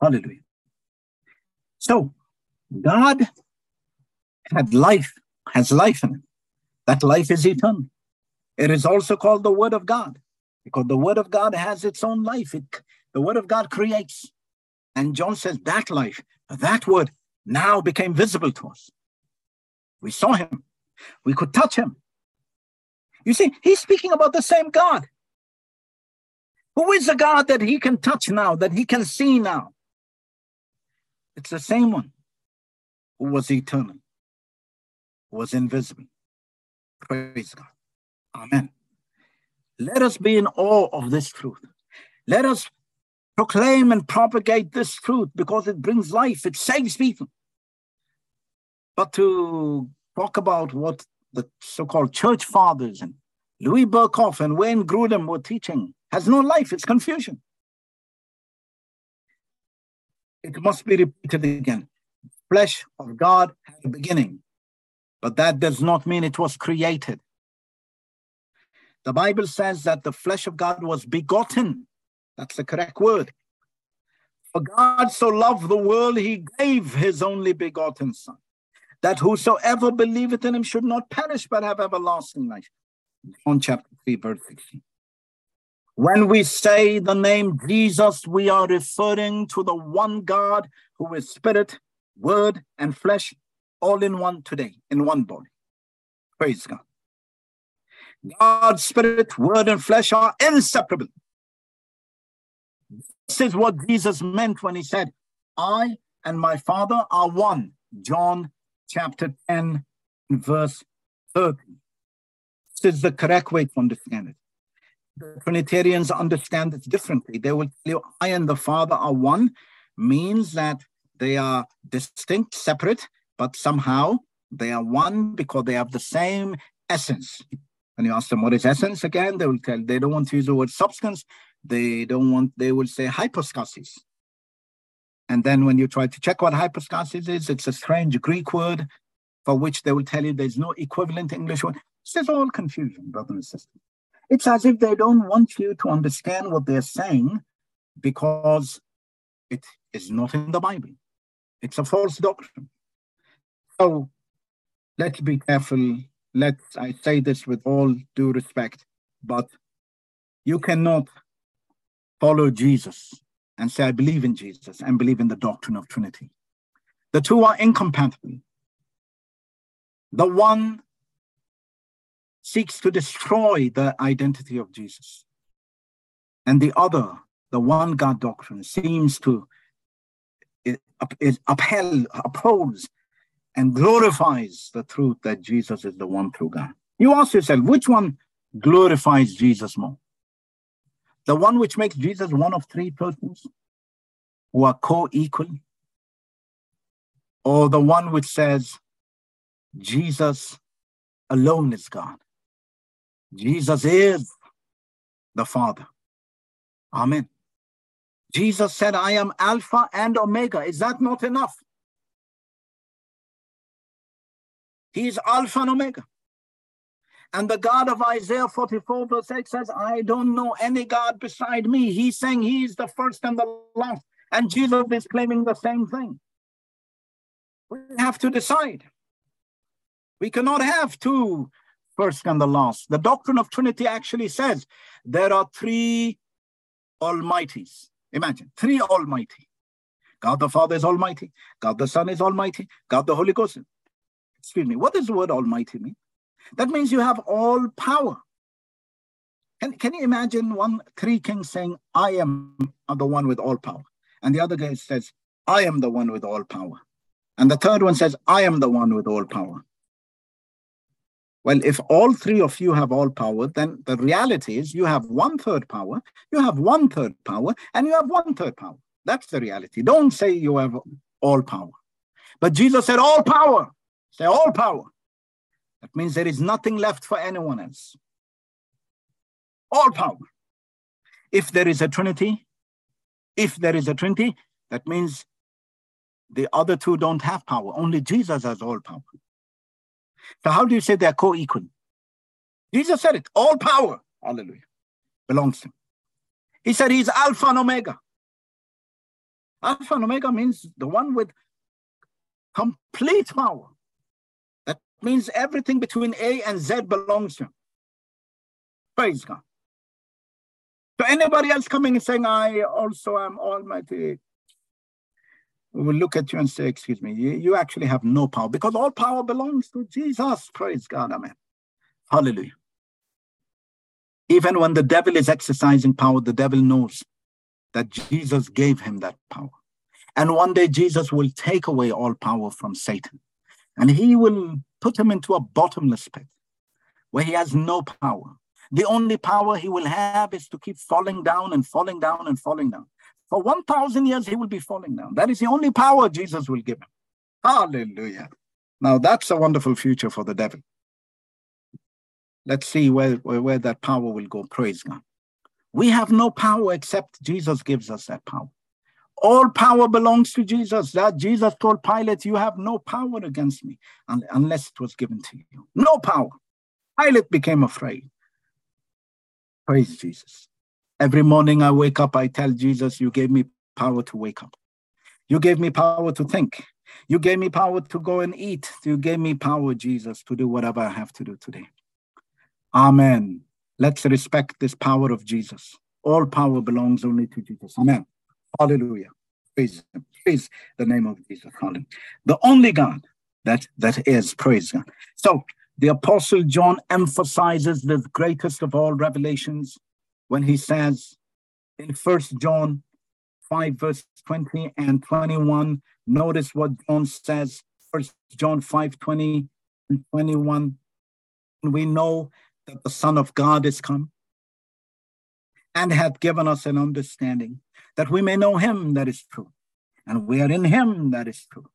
S1: Hallelujah. So God had life, has life in it. That life is eternal. It is also called the Word of God because the Word of God has its own life. It, the Word of God creates. And John says that life, that Word now became visible to us. We saw him, we could touch him. You see, he's speaking about the same God. Who is the God that he can touch now, that he can see now? It's the same one who was eternal, who was invisible. Praise God. Amen. Let us be in awe of this truth. Let us proclaim and propagate this truth because it brings life, it saves people. But to talk about what the so called church fathers and Louis Berkhof and Wayne Grudem were teaching has no life, it's confusion. It must be repeated again flesh of God had a beginning, but that does not mean it was created. The Bible says that the flesh of God was begotten. That's the correct word. For God so loved the world, he gave his only begotten Son, that whosoever believeth in him should not perish but have everlasting life. John chapter 3, verse 16. When we say the name Jesus, we are referring to the one God who is spirit word and flesh all in one today, in one body. Praise God. God's spirit, word, and flesh are inseparable. This is what Jesus meant when he said, I and my Father are one. John chapter 10, verse 30. This is the correct way to understand it. The Trinitarians understand it differently. They will tell you, I and the Father are one, means that they are distinct, separate, but somehow they are one because they have the same essence. And you ask them what is essence again, they will tell they don't want to use the word substance. They don't want, they will say hypostasis. And then when you try to check what hypostasis is, it's a strange Greek word for which they will tell you there's no equivalent English word. This is all confusion, brothers and sisters. It's as if they don't want you to understand what they're saying because it is not in the Bible. It's a false doctrine. So let's be careful. Let's, I say this with all due respect, but you cannot follow Jesus and say, I believe in Jesus and believe in the doctrine of Trinity. The two are incompatible. The one seeks to destroy the identity of Jesus, and the other, the one God doctrine, seems to it, it upheld, upholds, and glorifies the truth that Jesus is the one true God. You ask yourself, which one glorifies Jesus more? The one which makes Jesus one of three persons who are co equal, or the one which says Jesus alone is God. Jesus is the Father. Amen. Jesus said, I am Alpha and Omega. Is that not enough? He is Alpha and Omega. And the God of Isaiah 44, verse 8 says, I don't know any God beside me. He's saying he is the first and the last. And Jesus is claiming the same thing. We have to decide. We cannot have two first and the last. The doctrine of Trinity actually says there are three almighties. Imagine three almighty. God the Father is almighty. God the Son is almighty. God the Holy Ghost. Excuse me. What does the word almighty mean? That means you have all power. Can, can you imagine one three kings saying, I am the one with all power? And the other guy says, I am the one with all power. And the third one says, I am the one with all power. Well, if all three of you have all power, then the reality is you have one third power, you have one third power, and you have one third power. That's the reality. Don't say you have all power. But Jesus said, all power. Say all power. That means there is nothing left for anyone else. All power. If there is a Trinity, if there is a Trinity, that means the other two don't have power. Only Jesus has all power. So how do you say they're co-equal? Jesus said it, all power, hallelujah, belongs to him. He said he's Alpha and Omega. Alpha and Omega means the one with complete power. That means everything between A and Z belongs to him. Praise God. So anybody else coming and saying, I also am almighty, will look at you and say, excuse me, you, you actually have no power because all power belongs to Jesus. Praise God. Amen. Hallelujah. Even when the devil is exercising power, the devil knows that Jesus gave him that power. And one day Jesus will take away all power from Satan and he will put him into a bottomless pit where he has no power. The only power he will have is to keep falling down and falling down and falling down. For 1,000 years, he will be falling down. That is the only power Jesus will give him. Hallelujah. Now, that's a wonderful future for the devil. Let's see where, where, where that power will go. Praise God. We have no power except Jesus gives us that power. All power belongs to Jesus. That Jesus told Pilate, You have no power against me unless it was given to you. No power. Pilate became afraid. Praise Jesus. Every morning I wake up, I tell Jesus, You gave me power to wake up. You gave me power to think. You gave me power to go and eat. You gave me power, Jesus, to do whatever I have to do today. Amen. Let's respect this power of Jesus. All power belongs only to Jesus. Amen. Hallelujah. Praise him. Praise the name of Jesus. Hallelujah. The only God that that is praise God. So the Apostle John emphasizes the greatest of all revelations when he says in First John 5, verse 20 and 21, notice what John says, First John 5, 20 and 21. We know that the Son of God is come and hath given us an understanding that we may know him that is true, and we are in him that is true,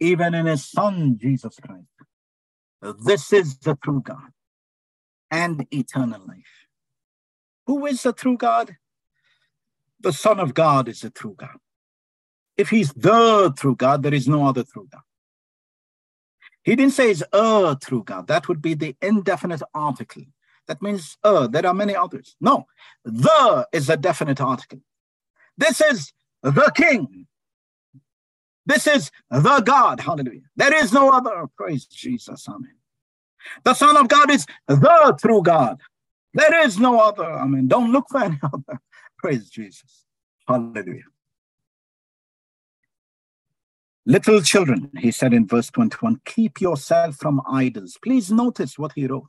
S1: even in his Son, Jesus Christ. This is the true God and eternal life. Who is the true God? The Son of God is the true God. If he's the true God, there is no other true God. He didn't say it's a true God. That would be the indefinite article. That means uh, there are many others. No, the is a definite article. This is the King. This is the God. Hallelujah. There is no other. Praise Jesus. Amen. The Son of God is the true God. There is no other. I mean, don't look for any other. Praise Jesus. Hallelujah. Little children, he said in verse 21, keep yourself from idols. Please notice what he wrote.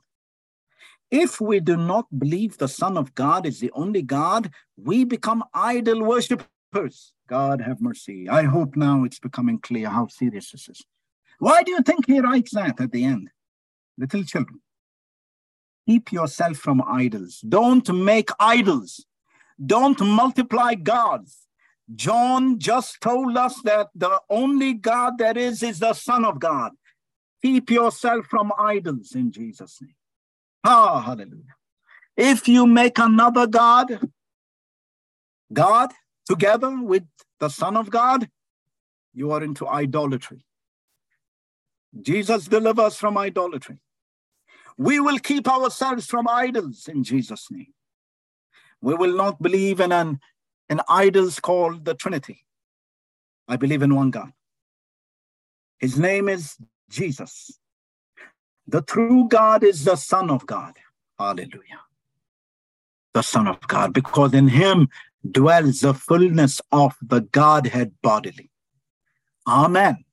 S1: If we do not believe the Son of God is the only God, we become idol worshippers. God have mercy. I hope now it's becoming clear how serious this is. Why do you think he writes that at the end? Little children, keep yourself from idols. Don't make idols. Don't multiply gods. John just told us that the only God that is is the Son of God. Keep yourself from idols in Jesus' name. Ah, hallelujah. If you make another God, God together with the Son of God, you are into idolatry. Jesus delivers from idolatry. We will keep ourselves from idols in Jesus' name. We will not believe in an and idols called the Trinity. I believe in one God. His name is Jesus. The true God is the Son of God. Hallelujah. The Son of God, because in him dwells the fullness of the Godhead bodily. Amen.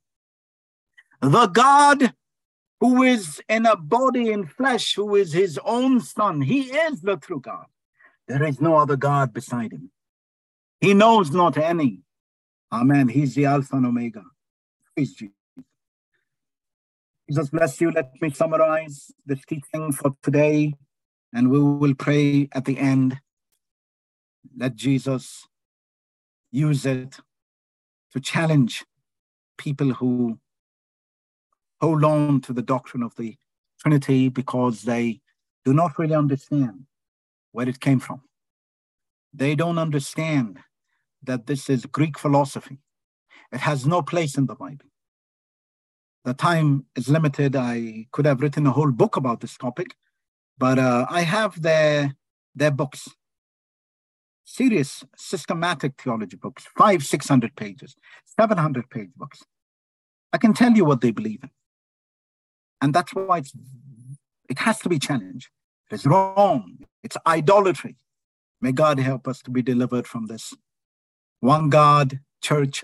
S1: The God who is in a body in flesh, who is his own Son, he is the true God. There is no other God beside him. He knows not any. Amen. He's the Alpha and Omega. Praise Jesus. Jesus bless you. Let me summarize this teaching for today, and we will pray at the end. Let Jesus use it to challenge people who hold on to the doctrine of the Trinity because they do not really understand where it came from. They don't understand that this is Greek philosophy. It has no place in the Bible. The time is limited. I could have written a whole book about this topic, but uh, I have their, their books, serious systematic theology books, five, 600 pages, 700 page books. I can tell you what they believe in. And that's why it's, it has to be challenged. It's wrong. It's idolatry. May God help us to be delivered from this. One God, church,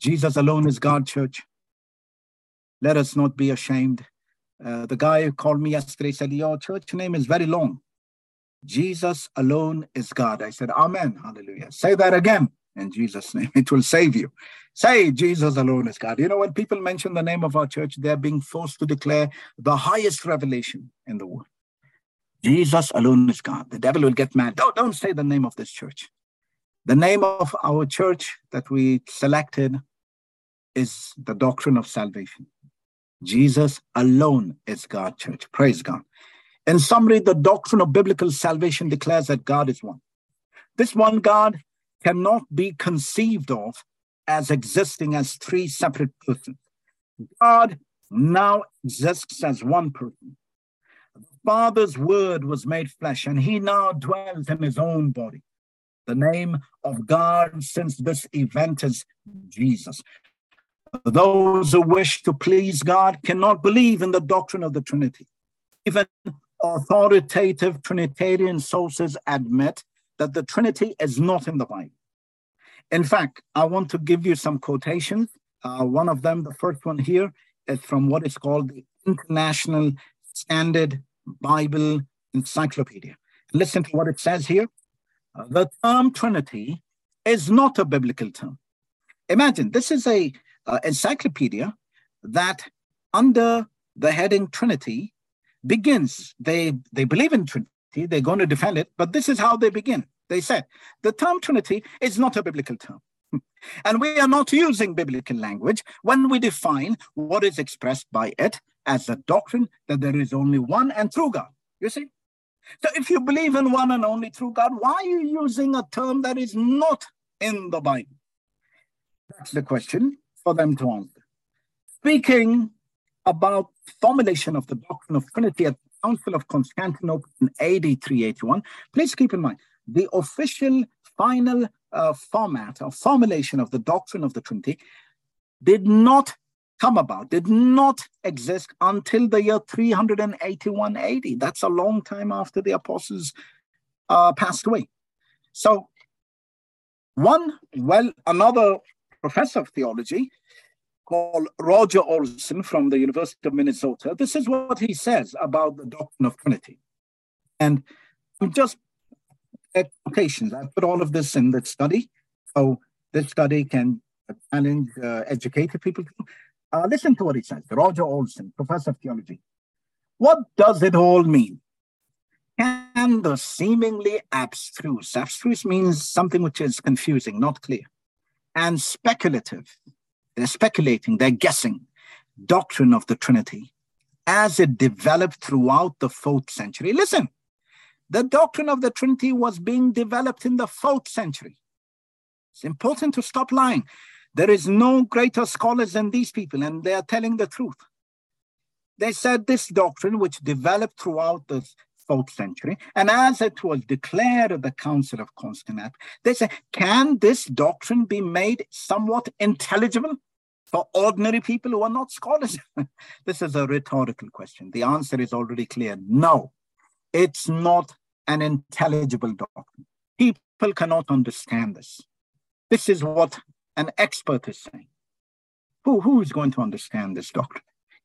S1: Jesus alone is God, church. Let us not be ashamed. Uh, the guy who called me yesterday said, Your church name is very long. Jesus alone is God. I said, Amen. Hallelujah. Say that again in Jesus' name. It will save you. Say, Jesus alone is God. You know, when people mention the name of our church, they're being forced to declare the highest revelation in the world. Jesus alone is God. The devil will get mad. Don't, don't say the name of this church. The name of our church that we selected is the doctrine of salvation. Jesus alone is God, church. Praise God. In summary, the doctrine of biblical salvation declares that God is one. This one God cannot be conceived of as existing as three separate persons. God now exists as one person. The Father's word was made flesh, and he now dwells in his own body. The name of God since this event is Jesus. Those who wish to please God cannot believe in the doctrine of the Trinity. Even authoritative Trinitarian sources admit that the Trinity is not in the Bible. In fact, I want to give you some quotations. Uh, one of them, the first one here, is from what is called the International Standard Bible Encyclopedia. Listen to what it says here. Uh, the term Trinity is not a biblical term. Imagine this is a uh, encyclopedia that under the heading Trinity begins. They they believe in Trinity, they're going to defend it, but this is how they begin. They said the term Trinity is not a biblical term. And we are not using biblical language when we define what is expressed by it as the doctrine that there is only one and true God. You see? So if you believe in one and only true God, why are you using a term that is not in the Bible? That's the question for them to answer. Speaking about formulation of the doctrine of Trinity at Council of Constantinople in AD 381, please keep in mind the official final uh, format or formulation of the doctrine of the Trinity did not come about, did not exist until the year 381 AD. That's a long time after the apostles uh, passed away. So, one, well, another professor of theology called Roger Olson from the University of Minnesota, this is what he says about the doctrine of Trinity. And just occasions, I put all of this in the study. So this study can challenge uh, educated people. Uh, listen to what he says. Roger Olson, professor of theology. What does it all mean? Can the seemingly abstruse, abstruse means something which is confusing, not clear, and speculative, they're speculating, they're guessing, doctrine of the Trinity as it developed throughout the fourth century. Listen, the doctrine of the Trinity was being developed in the fourth century. It's important to stop lying. There is no greater scholars than these people, and they are telling the truth. They said this doctrine, which developed throughout the fourth century, and as it was declared at the Council of Constantinople, they said, can this doctrine be made somewhat intelligible for ordinary people who are not scholars? this is a rhetorical question. The answer is already clear no, it's not an intelligible doctrine. People cannot understand this. This is what an expert is saying. Who, who is going to understand this doctrine?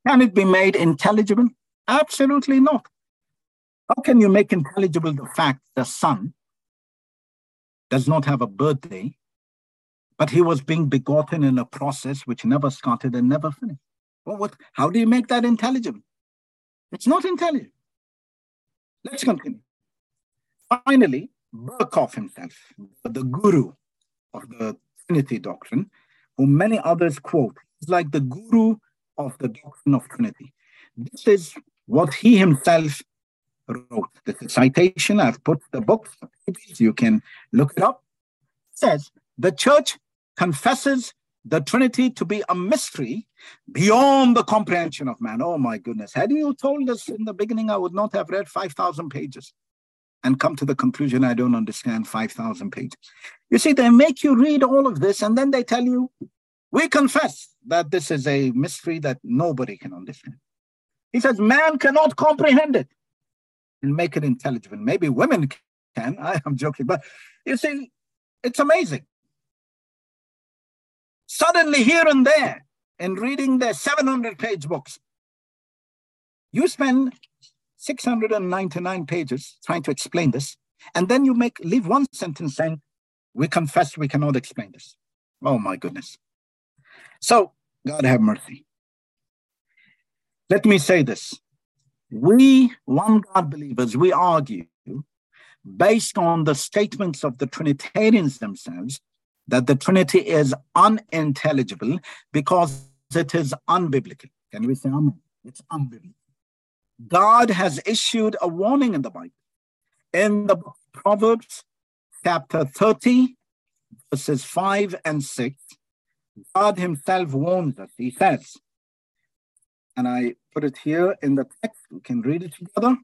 S1: Can it be made intelligible? Absolutely not. How can you make intelligible the fact the son does not have a birthday, but he was being begotten in a process which never started and never finished? Well, what, how do you make that intelligible? It's not intelligible. Let's continue. Finally, Berkhof himself, the guru of the Trinity doctrine, whom many others quote, is like the guru of the doctrine of Trinity. This is what he himself wrote. This is citation. I've put the book, you can look it up. It says the church confesses the Trinity to be a mystery beyond the comprehension of man. Oh my goodness. Had you told us in the beginning, I would not have read 5,000 pages and come to the conclusion I don't understand 5,000 pages. You see, they make you read all of this and then they tell you, we confess that this is a mystery that nobody can understand. He says, man cannot comprehend it and make it intelligible. Maybe women can. I am joking, but you see, it's amazing. Suddenly, here and there, in reading their 700 page books, you spend 699 pages trying to explain this, and then you make leave one sentence saying, We confess we cannot explain this. Oh my goodness. So, God have mercy. Let me say this. We, one God believers, we argue based on the statements of the Trinitarians themselves that the Trinity is unintelligible because it is unbiblical. Can we say amen? It's unbiblical. God has issued a warning in the Bible. In the Proverbs, chapter 30, verses 5 and 6, God Himself warns us. He says, and I put it here in the text, we can read it together.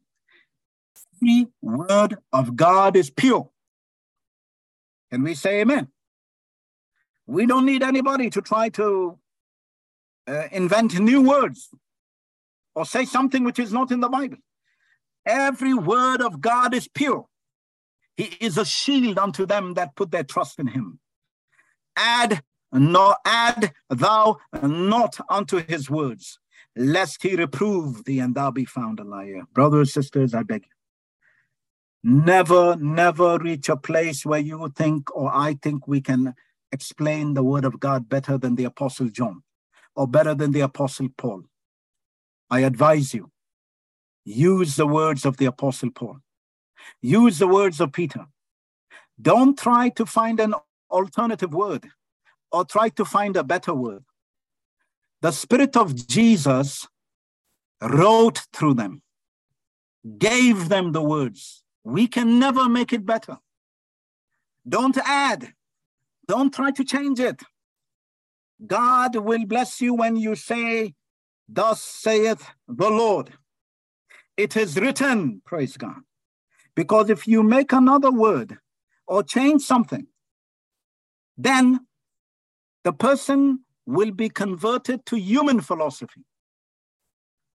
S1: The word of God is pure. Can we say amen? We don't need anybody to try to uh, invent new words or say something which is not in the Bible. Every word of God is pure. He is a shield unto them that put their trust in him. Add no add thou not unto his words, lest he reprove thee and thou be found a liar. Brothers, sisters, I beg you. Never, never reach a place where you think or I think we can explain the word of God better than the Apostle John or better than the Apostle Paul. I advise you, use the words of the Apostle Paul, use the words of Peter. Don't try to find an alternative word or try to find a better word. The Spirit of Jesus wrote through them, gave them the words. We can never make it better. Don't add, don't try to change it. God will bless you when you say, Thus saith the Lord. It is written, praise God. Because if you make another word or change something, then the person will be converted to human philosophy,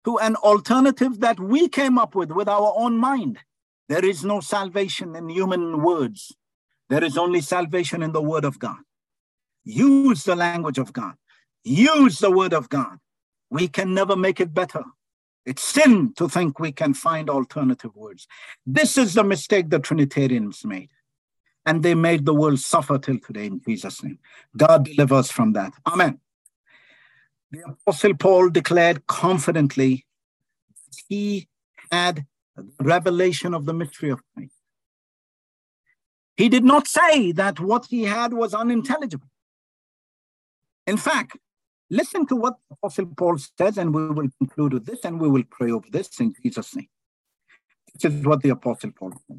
S1: to an alternative that we came up with with our own mind. There is no salvation in human words. There is only salvation in the word of God. Use the language of God. Use the word of God. We can never make it better. It's sin to think we can find alternative words. This is the mistake the Trinitarians made. And they made the world suffer till today in Jesus' name. God deliver us from that. Amen. The Apostle Paul declared confidently he had the revelation of the mystery of Christ. He did not say that what he had was unintelligible. In fact, listen to what Apostle Paul says, and we will conclude with this, and we will pray over this in Jesus' name. This is what the Apostle Paul says.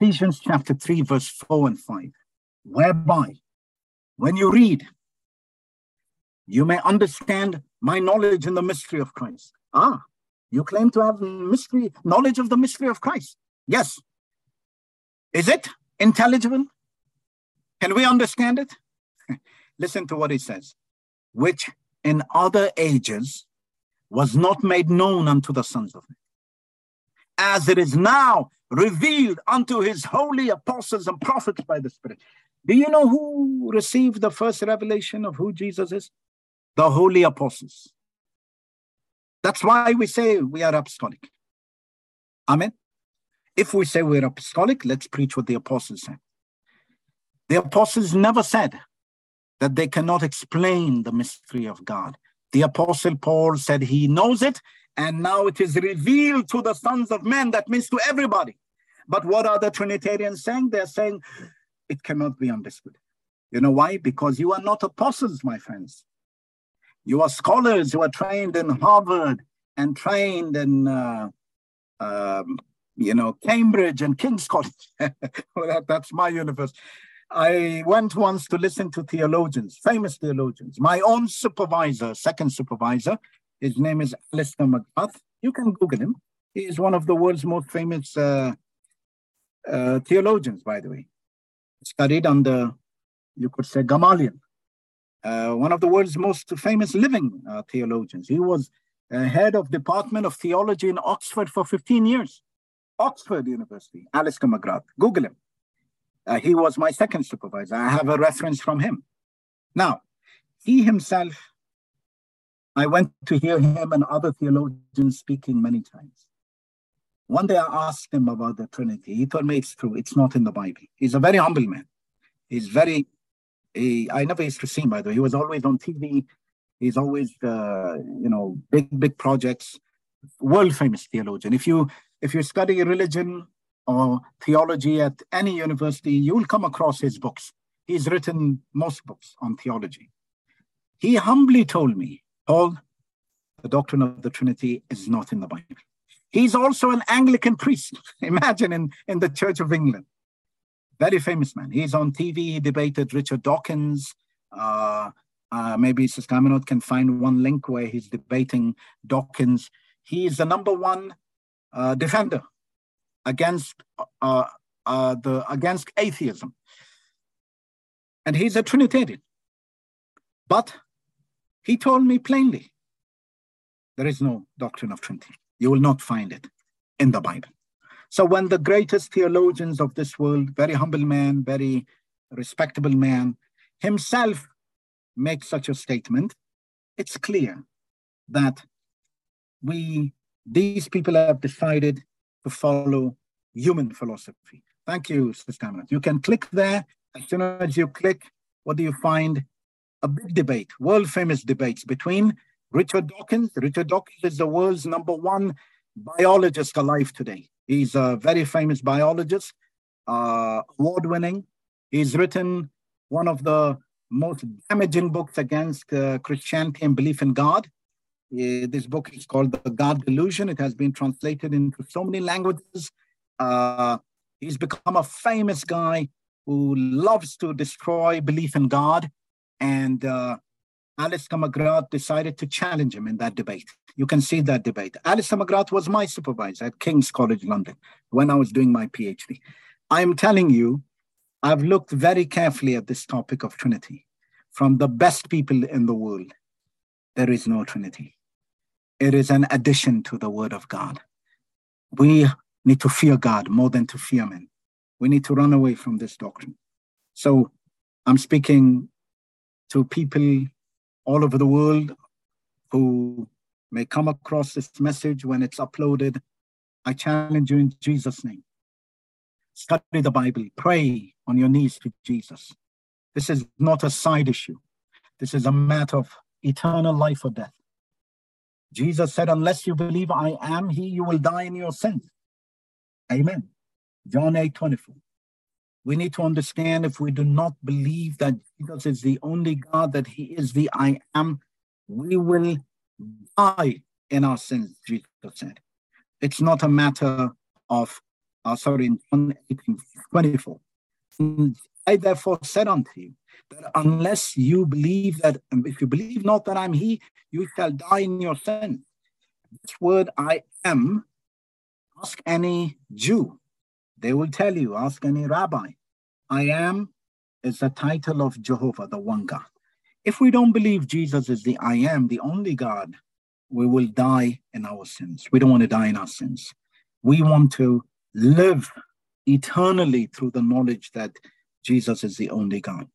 S1: Ephesians chapter 3, verse 4 and 5, whereby when you read, you may understand my knowledge in the mystery of Christ. Ah, you claim to have mystery knowledge of the mystery of Christ. Yes. Is it intelligible? Can we understand it? Listen to what he says, which in other ages was not made known unto the sons of men, as it is now revealed unto his holy apostles and prophets by the Spirit. Do you know who received the first revelation of who Jesus is? The holy apostles. That's why we say we are apostolic. Amen. If we say we're apostolic, let's preach what the apostles said. The apostles never said that they cannot explain the mystery of God. The apostle Paul said he knows it, and now it is revealed to the sons of men. That means to everybody. But what are the Trinitarians saying? They're saying it cannot be understood. You know why? Because you are not apostles, my friends. You are scholars who are trained in Harvard and trained in, uh, um, you know, Cambridge and King's College. well, that, that's my universe. I went once to listen to theologians, famous theologians. My own supervisor, second supervisor, his name is Alister McGrath. You can Google him. He is one of the world's most famous uh, uh, theologians, by the way. Studied under, you could say, Gamaliel, uh, one of the world's most famous living uh, theologians. He was head of Department of Theology in Oxford for 15 years. Oxford University, Alister McGrath. Google him. Uh, he was my second supervisor. I have a reference from him. Now, he himself, I went to hear him and other theologians speaking many times. One day I asked him about the Trinity. He told me it's true. It's not in the Bible. He's a very humble man. He's very, he, I never used to see him, by the way. He was always on TV. He's always, uh, you know, big, big projects, world famous theologian. If you, if you study religion or theology at any university, you will come across his books. He's written most books on theology. He humbly told me, Paul, the doctrine of the Trinity is not in the Bible. He's also an Anglican priest. Imagine in, in the Church of England. Very famous man. He's on TV. He debated Richard Dawkins. Uh, uh, maybe Sister Aminot can find one link where he's debating Dawkins. He is the number one uh, defender against uh, uh, the against atheism, and he's a Trinitarian. But he told me plainly, there is no doctrine of Trinity. You will not find it in the Bible. So when the greatest theologians of this world, very humble man, very respectable man, himself makes such a statement, it's clear that we, these people have decided to follow human philosophy. Thank you, Sister. You can click there. As soon as you click, what do you find? A big debate, world famous debates between Richard Dawkins. Richard Dawkins is the world's number one biologist alive today. He's a very famous biologist, uh, award winning. He's written one of the most damaging books against uh, Christianity and belief in God. Uh, this book is called The God Delusion. It has been translated into so many languages. Uh, he's become a famous guy who loves to destroy belief in God. And uh, Alister McGrath decided to challenge him in that debate. You can see that debate. Alister McGrath was my supervisor at King's College London when I was doing my PhD. I'm telling you, I've looked very carefully at this topic of Trinity. From the best people in the world, there is no Trinity. It is an addition to the Word of God. We need to fear God more than to fear men. We need to run away from this doctrine. So I'm speaking to people all over the world who may come across this message when it's uploaded. I challenge you in Jesus' name. Study the Bible, pray on your knees to Jesus. This is not a side issue. This is a matter of eternal life or death. Jesus said, Unless you believe I am He, you will die in your sins. Amen. John 8 24. We need to understand if we do not believe that Jesus is the only God, that He is the I am, we will die in our sins, Jesus said. It's not a matter of, uh, sorry, in John 18 24. I therefore said unto you that unless you believe that, if you believe not that I'm He, you shall die in your sin. This word I am, ask any Jew they will tell you, ask any rabbi. I am is the title of Jehovah, the one God. If we don't believe Jesus is the I am, the only God, we will die in our sins. We don't want to die in our sins. We want to live eternally through the knowledge that Jesus is the only God.